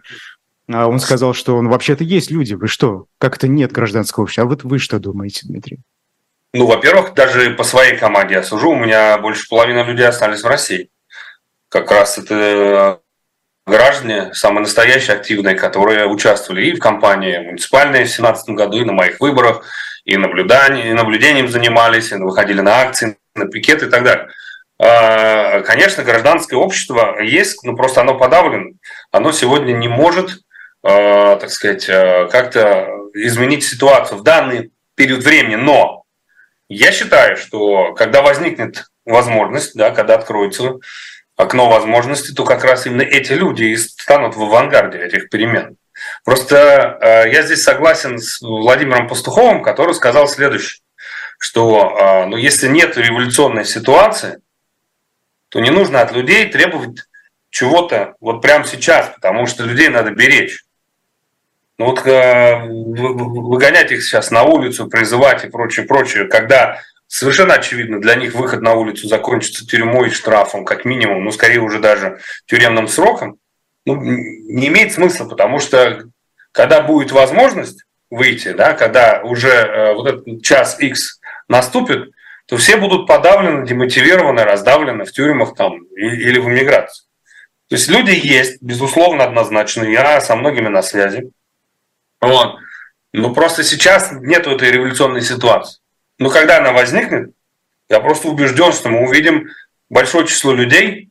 А он сказал, что он вообще-то есть люди. Вы что? Как это нет гражданского общества? А вот вы что думаете, Дмитрий?
Ну, во-первых, даже по своей команде я сужу, у меня больше половины людей остались в России. Как раз это граждане, самые настоящие, активные, которые участвовали и в кампании муниципальной в 2017 году, и на моих выборах, и наблюдением, и наблюдением занимались, и выходили на акции, на пикеты и так далее. А, конечно, гражданское общество есть, но просто оно подавлено. Оно сегодня не может, а, так сказать, а, как-то изменить ситуацию в данный период времени. Но я считаю, что когда возникнет возможность, да, когда откроется окно возможностей, то как раз именно эти люди и станут в авангарде этих перемен. Просто э, я здесь согласен с Владимиром Пастуховым, который сказал следующее, что э, ну, если нет революционной ситуации, то не нужно от людей требовать чего-то вот прямо сейчас, потому что людей надо беречь. Ну вот э, выгонять их сейчас на улицу, призывать и прочее, прочее, когда Совершенно очевидно, для них выход на улицу закончится тюрьмой штрафом, как минимум, ну, скорее уже даже тюремным сроком, ну, не имеет смысла, потому что когда будет возможность выйти, да, когда уже э, вот этот час X наступит, то все будут подавлены, демотивированы, раздавлены в тюрьмах там или в эмиграции. То есть люди есть, безусловно, однозначно. Я со многими на связи. Вот. Но просто сейчас нет этой революционной ситуации. Но когда она возникнет, я просто убежден, что мы увидим большое число людей,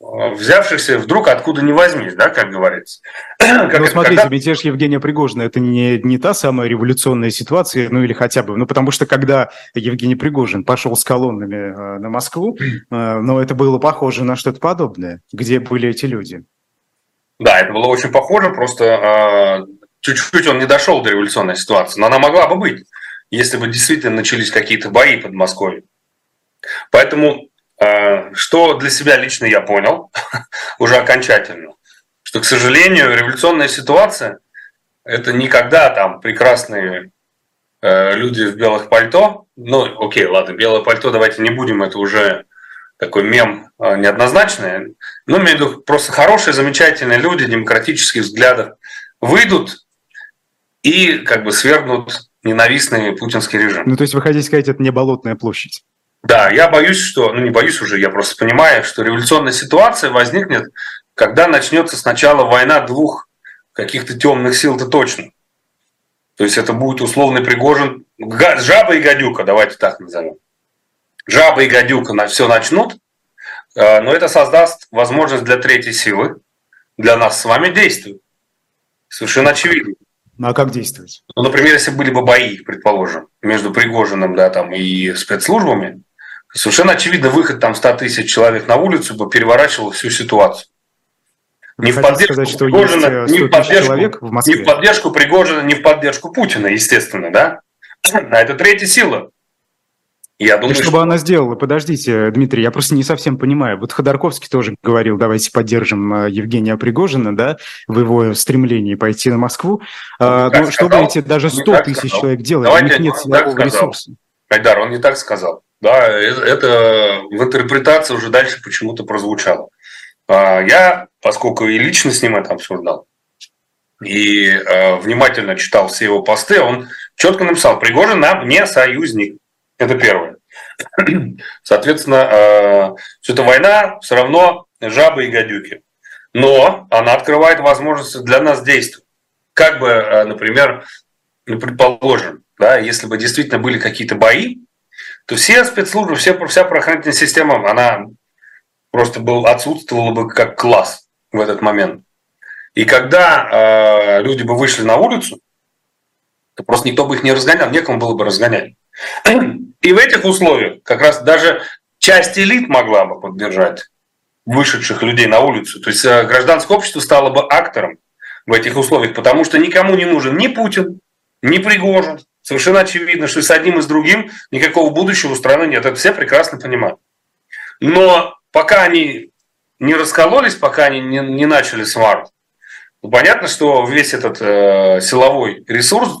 э, взявшихся вдруг откуда не возьмись, да, как говорится.
Как ну, смотрите, когда... мятеж Евгения Пригожина – это не, не та самая революционная ситуация, ну или хотя бы, ну потому что когда Евгений Пригожин пошел с колоннами э, на Москву, э, ну это было похоже на что-то подобное. Где были эти люди?
Да, это было очень похоже, просто э, чуть-чуть он не дошел до революционной ситуации, но она могла бы быть если бы действительно начались какие-то бои под Москвой. Поэтому э, что для себя лично я понял уже окончательно, что, к сожалению, революционная ситуация – это никогда там прекрасные э, люди в белых пальто. Ну, окей, ладно, белое пальто давайте не будем, это уже такой мем э, неоднозначный. Ну, имею в виду, просто хорошие, замечательные люди, демократических взглядов выйдут и как бы свергнут ненавистный путинский режим.
Ну, то есть вы хотите сказать, это не болотная площадь?
Да, я боюсь, что, ну не боюсь уже, я просто понимаю, что революционная ситуация возникнет, когда начнется сначала война двух каких-то темных сил-то точно. То есть это будет условный Пригожин, жаба и гадюка, давайте так назовем. Жаба и гадюка на все начнут, э, но это создаст возможность для третьей силы, для нас с вами действовать. Совершенно очевидно.
Ну а как действовать?
Ну, например, если были бы бои, предположим, между Пригожиным да, там, и спецслужбами, совершенно очевидно, выход там 100 тысяч человек на улицу бы переворачивал всю ситуацию. Не в, поддержку сказать, что Пригожина, э, не, в поддержку, в не в поддержку Пригожина, не в поддержку Путина, естественно, да? А это третья сила.
Я думаю, и что, что она сделала? Подождите, Дмитрий, я просто не совсем понимаю. Вот Ходорковский тоже говорил, давайте поддержим э, Евгения Пригожина, да, в его стремлении пойти на Москву. А, но что вы эти даже 100 тысяч сказал. человек делают? Давайте, у них нет силового ресурса.
Айдар, он не так сказал. Да, э, это в интерпретации уже дальше почему-то прозвучало. А, я, поскольку и лично с ним это обсуждал, и э, внимательно читал все его посты, он четко написал, Пригожин нам не союзник. Это первое. Соответственно, э, все эта война все равно жабы и гадюки. Но она открывает возможности для нас действовать. Как бы, э, например, ну, предположим, да, если бы действительно были какие-то бои, то все спецслужбы, все, вся правоохранительная система, она просто был, отсутствовала бы как класс в этот момент. И когда э, люди бы вышли на улицу, то просто никто бы их не разгонял, некому было бы разгонять. И в этих условиях как раз даже часть элит могла бы поддержать вышедших людей на улицу. То есть э, гражданское общество стало бы актором в этих условиях, потому что никому не нужен ни Путин, ни Пригожин. Совершенно очевидно, что с одним и с другим никакого будущего у страны нет. Это все прекрасно понимают. Но пока они не раскололись, пока они не, не начали сварку, ну, понятно, что весь этот э, силовой ресурс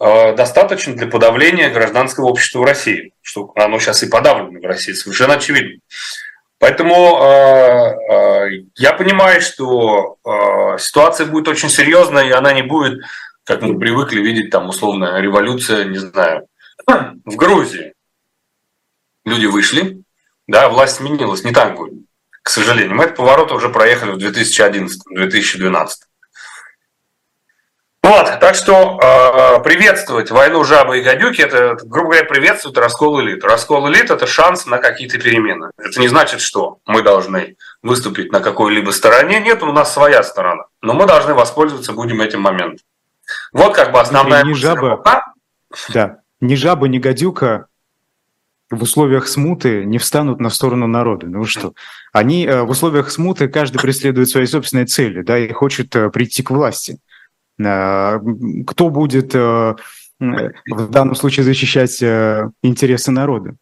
э, достаточен для подавления гражданского общества в России, что оно сейчас и подавлено в России, совершенно очевидно. Поэтому э, э, я понимаю, что э, ситуация будет очень серьезная, и она не будет, как мы привыкли видеть, там условная революция, не знаю, в Грузии. Люди вышли, да, власть сменилась, не так будет, к сожалению. Мы этот поворот уже проехали в 2011-2012. Вот, так что э, приветствовать войну жабы и гадюки, это, грубо говоря, приветствует раскол элит. Раскол элит – это шанс на какие-то перемены. Это не значит, что мы должны выступить на какой-либо стороне. Нет, у нас своя сторона. Но мы должны воспользоваться будем этим моментом. Вот как бы основная...
Не жаба, да, ни жаба, ни гадюка в условиях смуты не встанут на сторону народа. Ну что? Они э, в условиях смуты каждый преследует свои собственные цели, да, и хочет э, прийти к власти. Э, кто будет э, в данном случае защищать э, интересы народа?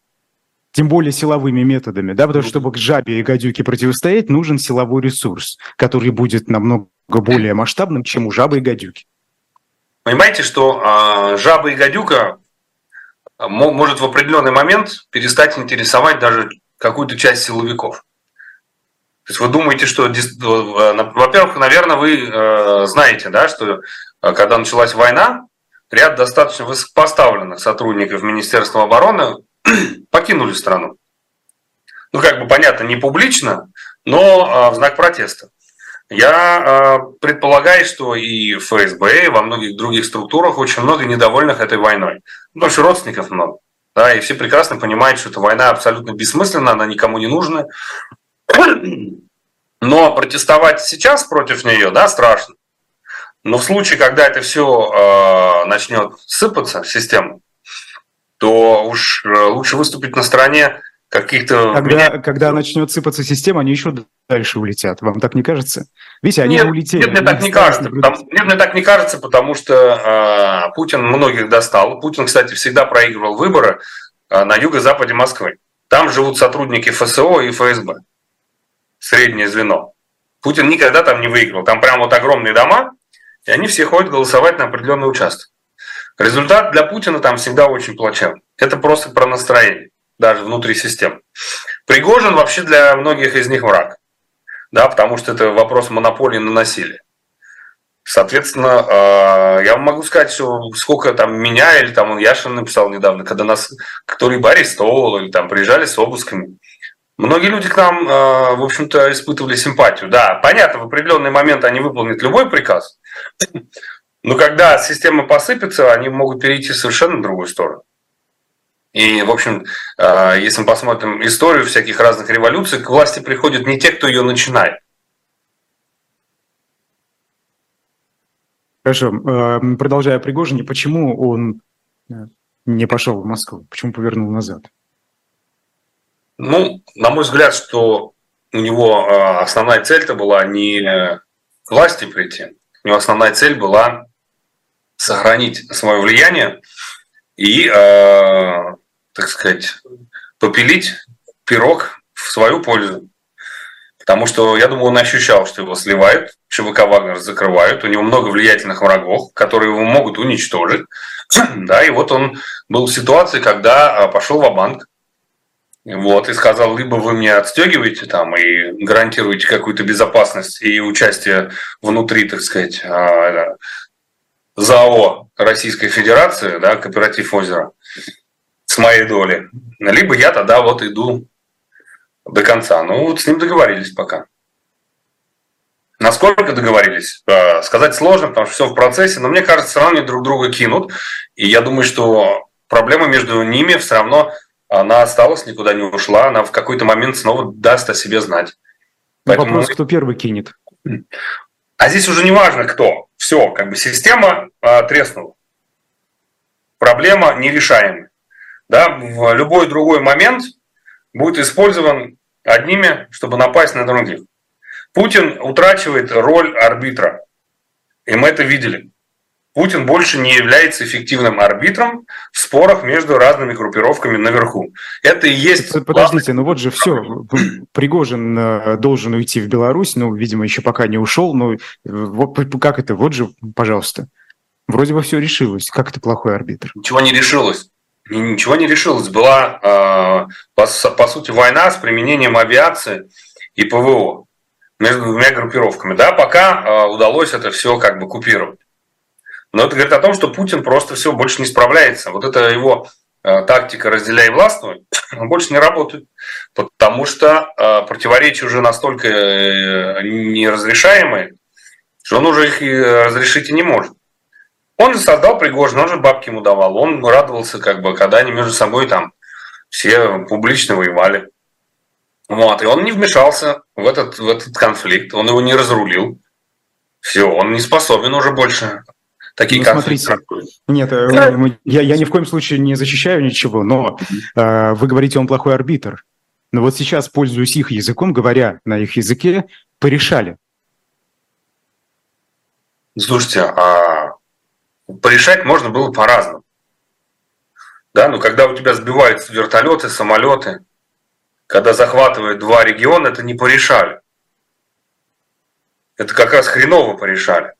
Тем более силовыми методами, да, потому что чтобы к жабе и гадюке противостоять, нужен силовой ресурс, который будет намного более масштабным, чем у жабы и гадюки.
Понимаете, что э, жаба и гадюка может в определенный момент перестать интересовать даже какую-то часть силовиков. То есть вы думаете, что, во-первых, наверное, вы э, знаете, да, что э, когда началась война, ряд достаточно высокопоставленных сотрудников Министерства обороны покинули страну. Ну, как бы понятно, не публично, но э, в знак протеста. Я предполагаю, что и в ФСБ, и во многих других структурах очень много недовольных этой войной. Потому что родственников много. Да, и все прекрасно понимают, что эта война абсолютно бессмысленна, она никому не нужна. Но протестовать сейчас против нее, да, страшно. Но в случае, когда это все э, начнет сыпаться систему, то уж э, лучше выступить на стороне каких-то...
Когда, когда начнет сыпаться система, они еще дальше улетят. Вам так не кажется? Видите, они
нет,
улетели.
Нет, мне так не кажется. Потому, нет, мне так не кажется, потому что э, Путин многих достал. Путин, кстати, всегда проигрывал выборы э, на юго-западе Москвы. Там живут сотрудники ФСО и ФСБ среднее звено. Путин никогда там не выиграл. Там прям вот огромные дома, и они все ходят голосовать на определенный участок. Результат для Путина там всегда очень плачевный. Это просто про настроение, даже внутри системы. Пригожин вообще для многих из них враг. Да, потому что это вопрос монополии на насилие. Соответственно, э, я могу сказать, что сколько там меня или там Яшин написал недавно, когда нас кто-либо арестовывал или там приезжали с обысками. Многие люди к нам, э, в общем-то, испытывали симпатию. Да, понятно, в определенный момент они выполнят любой приказ, но когда система посыпется, они могут перейти совершенно в другую сторону. И, в общем, э, если мы посмотрим историю всяких разных революций, к власти приходят не те, кто ее начинает.
Хорошо. Э, продолжая Пригожине, почему он не пошел в Москву? Почему повернул назад?
Ну, на мой взгляд, что у него а, основная цель-то была не к власти прийти, у него основная цель была сохранить свое влияние и э, так сказать, попилить пирог в свою пользу. Потому что, я думаю, он ощущал, что его сливают, ЧВК Вагнер закрывают, у него много влиятельных врагов, которые его могут уничтожить. да, и вот он был в ситуации, когда а, пошел в банк вот, и сказал, либо вы мне отстегиваете там и гарантируете какую-то безопасность и участие внутри, так сказать, а, ЗАО Российской Федерации, да, кооператив озера, с моей доли, либо я тогда вот иду до конца. Ну, вот с ним договорились пока. Насколько договорились? Э, сказать сложно, потому что все в процессе, но мне кажется, все равно они друг друга кинут. И я думаю, что проблема между ними все равно, она осталась, никуда не ушла, она в какой-то момент снова даст о себе знать.
Ну, Поэтому... Вопрос, кто первый кинет.
А здесь уже не важно, кто. Все, как бы система а, треснула. Проблема нерешаемая. Да, в любой другой момент будет использован одними, чтобы напасть на других. Путин утрачивает роль арбитра. И мы это видели. Путин больше не является эффективным арбитром в спорах между разными группировками наверху. Это и есть...
Подождите, ну вот же все. Пригожин э, должен уйти в Беларусь, ну, видимо, еще пока не ушел. Но э, вот как это? Вот же, пожалуйста. Вроде бы все решилось. Как это плохой арбитр?
Ничего не решилось ничего не решилось. Была, а, по, по сути, война с применением авиации и ПВО между двумя группировками. Да, пока удалось это все как бы купировать. Но это говорит о том, что Путин просто все больше не справляется. Вот это его а, тактика «разделяй и властвуй» больше не работает, потому что противоречия уже настолько э, неразрешаемые, что он уже их разрешить и не может. Он же создал Пригожин, он же бабки ему давал. Он радовался, как бы, когда они между собой там все публично воевали. Вот, и он не вмешался в этот, в этот конфликт, он его не разрулил. Все, он не способен уже больше такие ну,
конфликты. Смотрите, нет, э, я, я ни в коем случае не защищаю ничего, но э, вы говорите, он плохой арбитр. Но вот сейчас, пользуясь их языком, говоря на их языке, порешали.
Слушайте, а порешать можно было по-разному. Да, но когда у тебя сбиваются вертолеты, самолеты, когда захватывают два региона, это не порешали. Это как раз хреново порешали.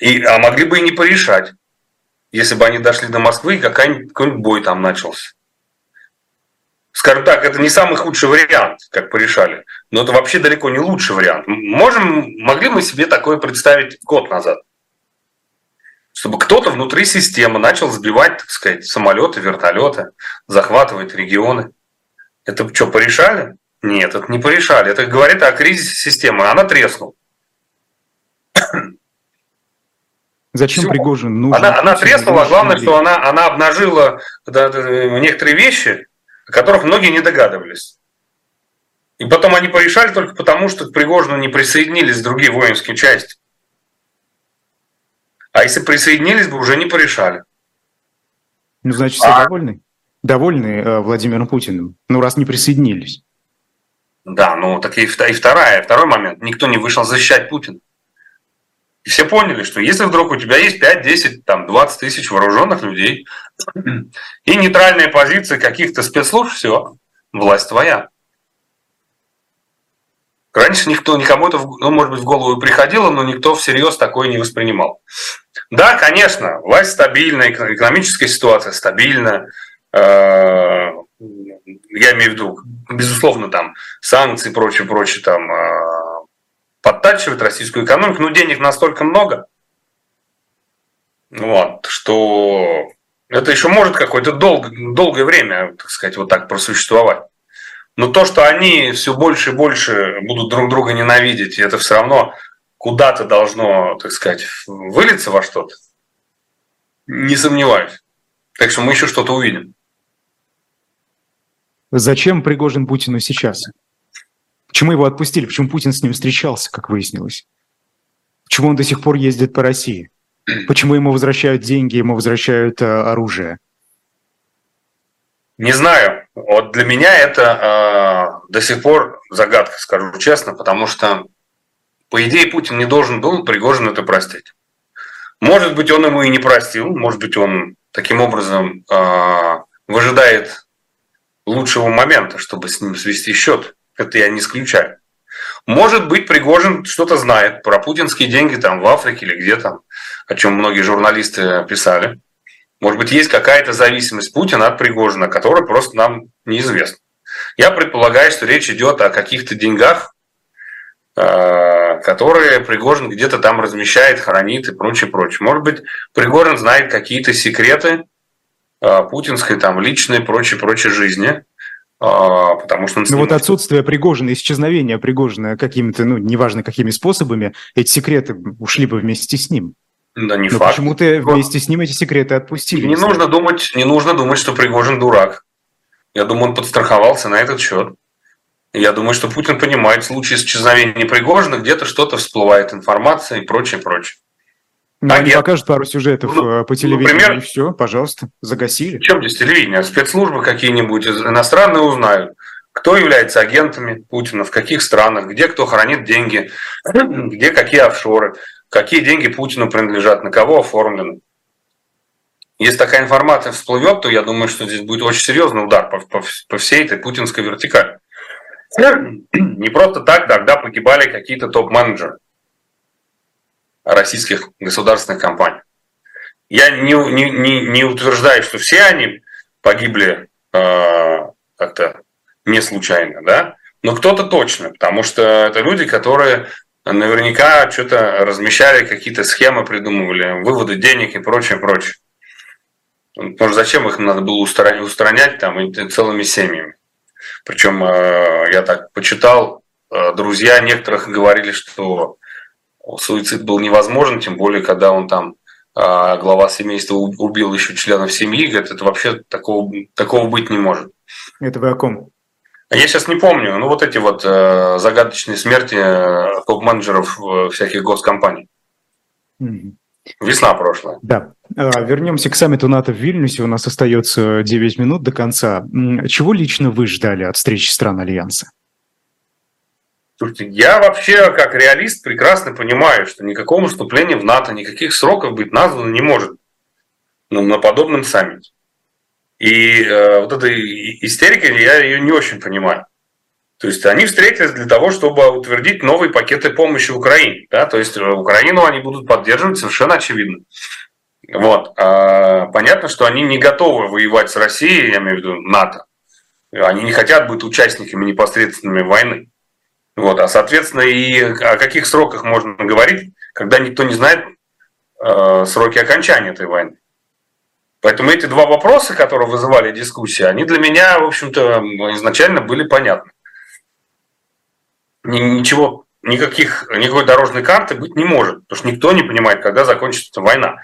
И, а могли бы и не порешать, если бы они дошли до Москвы и какой-нибудь бой там начался. Скажем так, это не самый худший вариант, как порешали, но это вообще далеко не лучший вариант. Можем, могли мы себе такое представить год назад чтобы кто-то внутри системы начал сбивать, так сказать, самолеты, вертолеты, захватывать регионы. Это что, порешали? Нет, это не порешали. Это говорит о кризисе системы. Она треснула.
Зачем Все. Пригожин нужен?
Она, она треснула, а главное, что она, она обнажила да, некоторые вещи, о которых многие не догадывались. И потом они порешали только потому, что к Пригожину не присоединились другие воинские части. А если присоединились бы, уже не порешали.
Ну, значит, все а... довольны? Довольны э, Владимиром Путиным? Ну, раз не присоединились.
Да, ну, так и, и вторая, второй момент. Никто не вышел защищать Путина. И все поняли, что если вдруг у тебя есть 5, 10, там, 20 тысяч вооруженных людей и нейтральная позиция каких-то спецслужб, все, власть твоя. Раньше никто, никому это, ну, может быть, в голову приходило, но никто всерьез такое не воспринимал. Да, конечно, власть стабильная, экономическая ситуация стабильна. Э, я имею в виду, безусловно, там санкции и прочее, прочее, там подтачивают российскую экономику, но денег настолько много, вот, что это еще может какое-то долг, долгое время, так сказать, вот так просуществовать. Но то, что они все больше и больше будут друг друга ненавидеть, это все равно куда-то должно, так сказать, вылиться во что-то, не сомневаюсь. Так что мы еще что-то увидим.
Зачем Пригожин Путину сейчас? Почему его отпустили? Почему Путин с ним встречался, как выяснилось? Почему он до сих пор ездит по России? Почему ему возвращают деньги, ему возвращают э, оружие?
Не знаю. Вот для меня это э, до сих пор загадка, скажу честно, потому что, по идее, Путин не должен был Пригожин это простить. Может быть, он ему и не простил, может быть, он таким образом э, выжидает лучшего момента, чтобы с ним свести счет. Это я не исключаю. Может быть, Пригожин что-то знает про путинские деньги там в Африке или где там, о чем многие журналисты писали. Может быть, есть какая-то зависимость Путина от Пригожина, которая просто нам неизвестна. Я предполагаю, что речь идет о каких-то деньгах, э, которые Пригожин где-то там размещает, хранит и прочее, прочее. Может быть, Пригожин знает какие-то секреты э, путинской, там, личной, прочее, прочее жизни, потому что...
Ну вот отсутствие Пригожина, исчезновение Пригожина какими-то, ну, неважно какими способами, эти секреты ушли бы вместе с ним.
Да не
Но
факт.
почему-то вместе с ним эти секреты отпустили.
Не нужно думать, не нужно думать, что Пригожин дурак. Я думаю, он подстраховался на этот счет. Я думаю, что Путин понимает, в случае исчезновения Пригожина где-то что-то всплывает, информация и прочее, прочее.
Ну, они покажут пару сюжетов ну, по телевидению, например, и все, пожалуйста, загасили.
В чем здесь телевидение? Спецслужбы какие-нибудь иностранные узнают, кто является агентами Путина, в каких странах, где кто хранит деньги, где какие офшоры, какие деньги Путину принадлежат, на кого оформлены. Если такая информация всплывет, то я думаю, что здесь будет очень серьезный удар по, по, по всей этой путинской вертикали. Не просто так тогда погибали какие-то топ-менеджеры российских государственных компаний. Я не, не, не, не утверждаю, что все они погибли э, как-то не случайно, да, но кто-то точно, потому что это люди, которые наверняка что-то размещали, какие-то схемы придумывали, выводы денег и прочее, прочее. Потому зачем их надо было устранять, устранять там целыми семьями. Причем э, я так почитал, э, друзья некоторых говорили, что суицид был невозможен, тем более, когда он там а, глава семейства убил еще членов семьи, говорит, это вообще такого, такого быть не может.
Это вы о ком?
А я сейчас не помню, ну вот эти вот э, загадочные смерти э, топ-менеджеров э, всяких госкомпаний. Mm-hmm. Весна прошлая.
Да. А, вернемся к саммиту НАТО в Вильнюсе. У нас остается 9 минут до конца. Чего лично вы ждали от встречи стран Альянса?
Слушайте, я вообще, как реалист, прекрасно понимаю, что никакого вступления в НАТО, никаких сроков быть названо не может ну, на подобном саммите. И э, вот эта истерика, я ее не очень понимаю. То есть они встретились для того, чтобы утвердить новые пакеты помощи Украине. Да? То есть э, Украину они будут поддерживать совершенно очевидно. Вот. А, понятно, что они не готовы воевать с Россией, я имею в виду НАТО. Они не хотят быть участниками непосредственной войны. Вот, а соответственно, и о каких сроках можно говорить, когда никто не знает э, сроки окончания этой войны. Поэтому эти два вопроса, которые вызывали дискуссии, они для меня, в общем-то, изначально были понятны. Ничего, никаких, никакой дорожной карты быть не может, потому что никто не понимает, когда закончится война.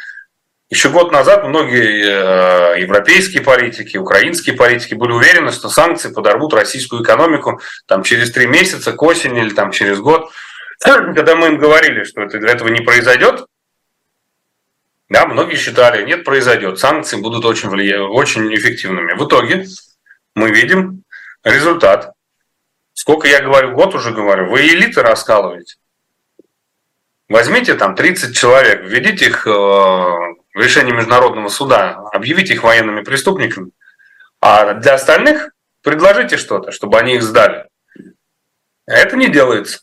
Еще год назад многие э, европейские политики, украинские политики были уверены, что санкции подорвут российскую экономику там, через три месяца, к осени или там, через год. Когда мы им говорили, что это, этого не произойдет, да, многие считали, нет, произойдет, санкции будут очень, влия... очень эффективными. В итоге мы видим результат. Сколько я говорю, год уже говорю, вы элиты раскалываете. Возьмите там 30 человек, введите их э, решение Международного суда, объявите их военными преступниками, а для остальных предложите что-то, чтобы они их сдали. Это не делается.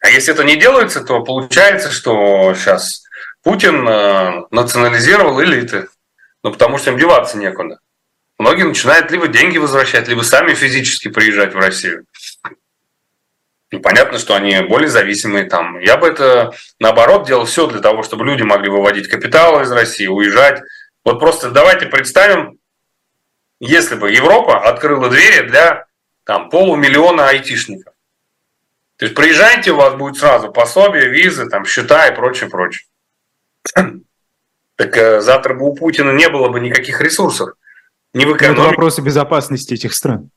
А если это не делается, то получается, что сейчас Путин э, национализировал элиты, ну потому что им деваться некуда. Многие начинают либо деньги возвращать, либо сами физически приезжать в Россию. И понятно, что они более зависимые там. Я бы это, наоборот, делал все для того, чтобы люди могли выводить капитал из России, уезжать. Вот просто давайте представим, если бы Европа открыла двери для там, полумиллиона айтишников. То есть приезжайте, у вас будет сразу пособие, визы, там, счета и прочее, прочее. Так э, завтра бы у Путина не было бы никаких ресурсов.
Не в экономике. Это вопросы безопасности этих стран.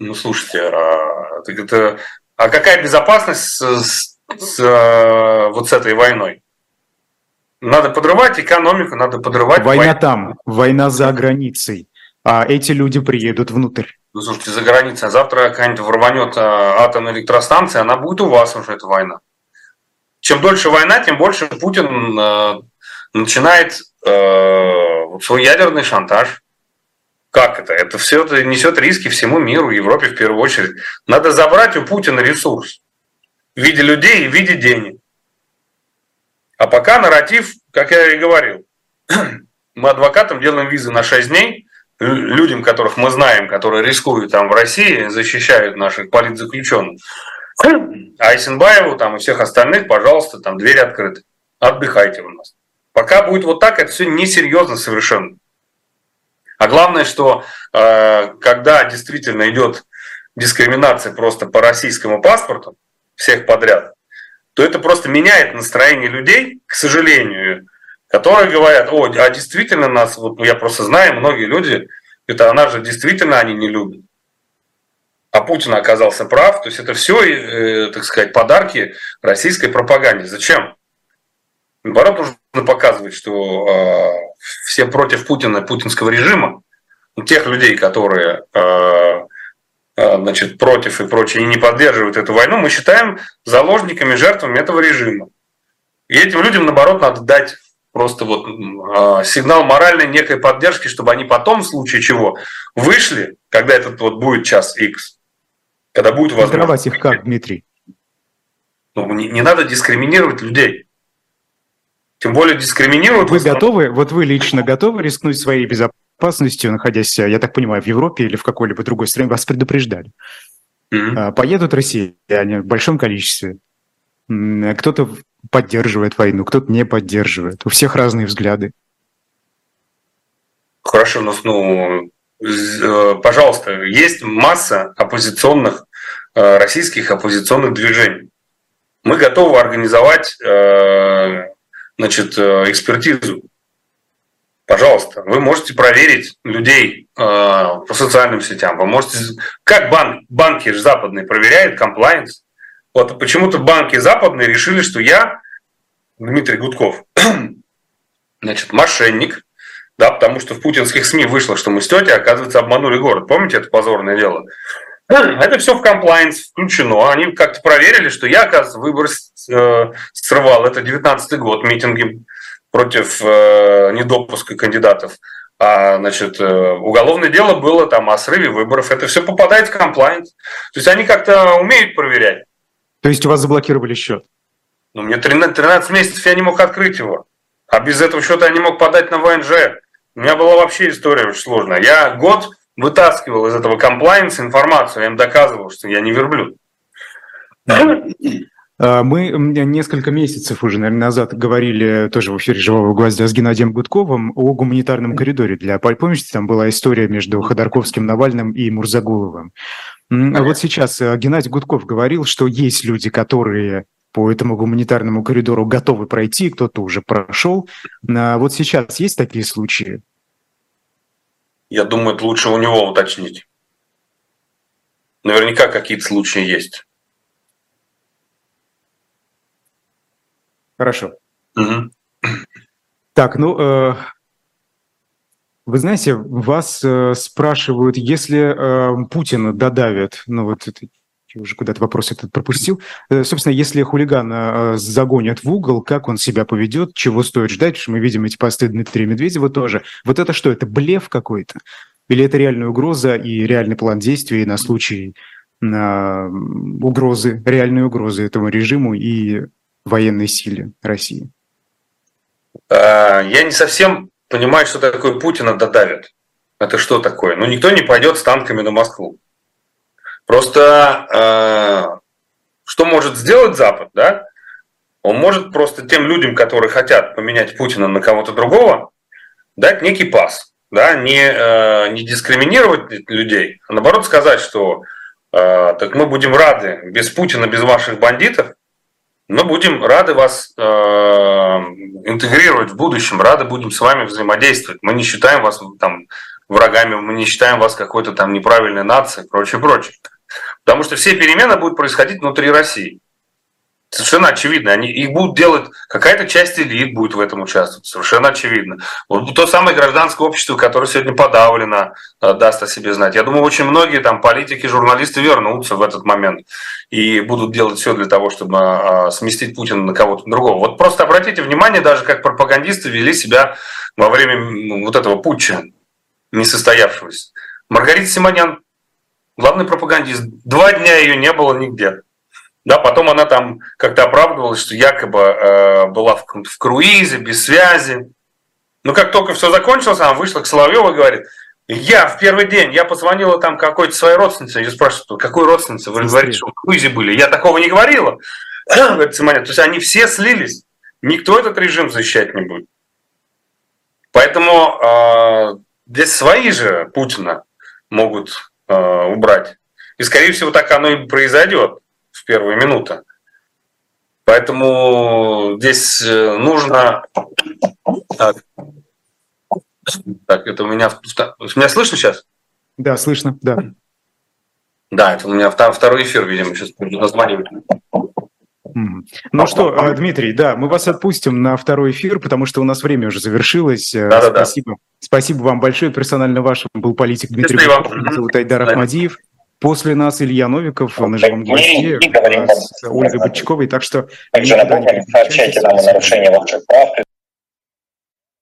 Ну, слушайте, а, это а какая безопасность с, с, э, вот с этой войной? Надо подрывать экономику, надо подрывать...
Война войну. там, война за границей, а эти люди приедут внутрь.
Ну, слушайте, за границей, а завтра какая-нибудь рванет э, атомная электростанция, она будет у вас уже, эта война. Чем дольше война, тем больше Путин э, начинает э, свой ядерный шантаж. Как это? Это все несет риски всему миру, Европе в первую очередь. Надо забрать у Путина ресурс в виде людей и в виде денег. А пока нарратив, как я и говорил, мы адвокатам делаем визы на 6 дней, людям, которых мы знаем, которые рискуют там в России, защищают наших политзаключенных. А Айсенбаеву там и всех остальных, пожалуйста, там двери открыты. Отдыхайте у нас. Пока будет вот так, это все несерьезно совершенно. А главное, что э, когда действительно идет дискриминация просто по российскому паспорту, всех подряд, то это просто меняет настроение людей, к сожалению, которые говорят, о, а действительно нас, вот я просто знаю, многие люди, это она же действительно они не любят. А Путин оказался прав, то есть это все, э, так сказать, подарки российской пропаганде. Зачем? Наоборот, нужно показывать, что э, все против Путина, путинского режима, тех людей, которые э, э, значит, против и прочее, и не поддерживают эту войну, мы считаем заложниками, жертвами этого режима. И этим людям, наоборот, надо дать просто вот э, сигнал моральной некой поддержки, чтобы они потом, в случае чего, вышли, когда этот вот будет час X, когда будет возможность.
их как, Дмитрий?
Ну, не, не надо дискриминировать людей. Тем более дискриминируют.
Вы готовы, вот вы лично готовы рискнуть своей безопасностью, находясь, я так понимаю, в Европе или в какой-либо другой стране? Вас предупреждали. Mm-hmm. Поедут россияне в большом количестве. Кто-то поддерживает войну, кто-то не поддерживает. У всех разные взгляды.
Хорошо, но ну, э, пожалуйста, есть масса оппозиционных, э, российских оппозиционных движений. Мы готовы организовать э, значит, э, экспертизу. Пожалуйста, вы можете проверить людей э, по социальным сетям. Вы можете, как банк, банки же западные проверяют комплайенс. Вот почему-то банки западные решили, что я, Дмитрий Гудков, значит, мошенник, да, потому что в путинских СМИ вышло, что мы с тетей, оказывается, обманули город. Помните это позорное дело? Это все в комплайнс включено. Они как-то проверили, что я, оказывается, выбор э, срывал. Это 19 год, митинги против э, недопуска кандидатов. А, значит, э, уголовное дело было там о срыве выборов. Это все попадает в комплайнс. То есть они как-то умеют проверять.
То есть у вас заблокировали счет?
Ну, мне 13, 13 месяцев я не мог открыть его. А без этого счета я не мог подать на ВНЖ. У меня была вообще история очень сложная. Я год вытаскивал из этого комплайнса информацию, я им доказывал, что я не верблюд.
А, мы несколько месяцев уже, наверное, назад говорили тоже в эфире «Живого гвоздя» с Геннадием Гудковым о гуманитарном коридоре для Помните, там была история между Ходорковским, Навальным и Мурзагуловым. А вот сейчас э, Геннадий Гудков говорил, что есть люди, которые по этому гуманитарному коридору готовы пройти, кто-то уже прошел. А вот сейчас есть такие случаи?
Я думаю, это лучше у него уточнить. Наверняка какие-то случаи есть.
Хорошо. Угу. Так, ну, э, вы знаете, вас э, спрашивают, если э, Путина додавят, ну вот это я уже куда-то вопрос этот пропустил. Э, собственно, если хулигана э, загонят в угол, как он себя поведет, чего стоит ждать, что мы видим эти посты Дмитрия Медведева тоже. Вот это что, это блеф какой-то? Или это реальная угроза и реальный план действий на случай на угрозы, реальной угрозы этому режиму и военной силе России?
А, я не совсем понимаю, что такое Путина додавят. Это что такое? Ну, никто не пойдет с танками на Москву. Просто э, что может сделать Запад, да? Он может просто тем людям, которые хотят поменять Путина на кого-то другого, дать некий пас, да, не, э, не дискриминировать людей, а наоборот сказать, что э, так мы будем рады без Путина, без ваших бандитов, мы будем рады вас э, интегрировать в будущем, рады будем с вами взаимодействовать. Мы не считаем вас там врагами, мы не считаем вас какой-то там неправильной нацией, прочее, прочее. Потому что все перемены будут происходить внутри России. Совершенно очевидно. Они, их будут делать, какая-то часть элит будет в этом участвовать. Совершенно очевидно. Вот то самое гражданское общество, которое сегодня подавлено, э, даст о себе знать. Я думаю, очень многие там политики, журналисты вернутся в этот момент и будут делать все для того, чтобы э, сместить Путина на кого-то другого. Вот просто обратите внимание, даже как пропагандисты вели себя во время вот этого путча несостоявшегося. Маргарита Симонян, главный пропагандист, два дня ее не было нигде. Да, потом она там как-то оправдывалась, что якобы э, была в, в круизе, без связи. Но как только все закончилось, она вышла к Соловьеву и говорит, я в первый день, я позвонила там какой-то своей родственнице, я спрашиваю, какой родственнице? Вы говорите, что в круизе были. Я такого не говорила. Говорит Симонян, то есть они все слились. Никто этот режим защищать не будет. Поэтому э, здесь свои же Путина могут убрать. И, скорее всего, так оно и произойдет в первые минуты. Поэтому здесь э, нужно... Так, так это у меня... Меня слышно сейчас?
Да, слышно, да.
Да, это у меня второй эфир, видимо, сейчас буду названивать.
Ну что, э, Дмитрий, да, мы вас отпустим на второй эфир, потому что у нас время уже завершилось.
Э, да,
Спасибо. Спасибо вам большое. Персонально вашим был политик Дмитрий Меня зовут Айдар Ахмадиев. После нас Илья Новиков на живом гости с Ольгой Бочковой. Так что...
Также напомним, сообщайте нам о нарушении ваших прав.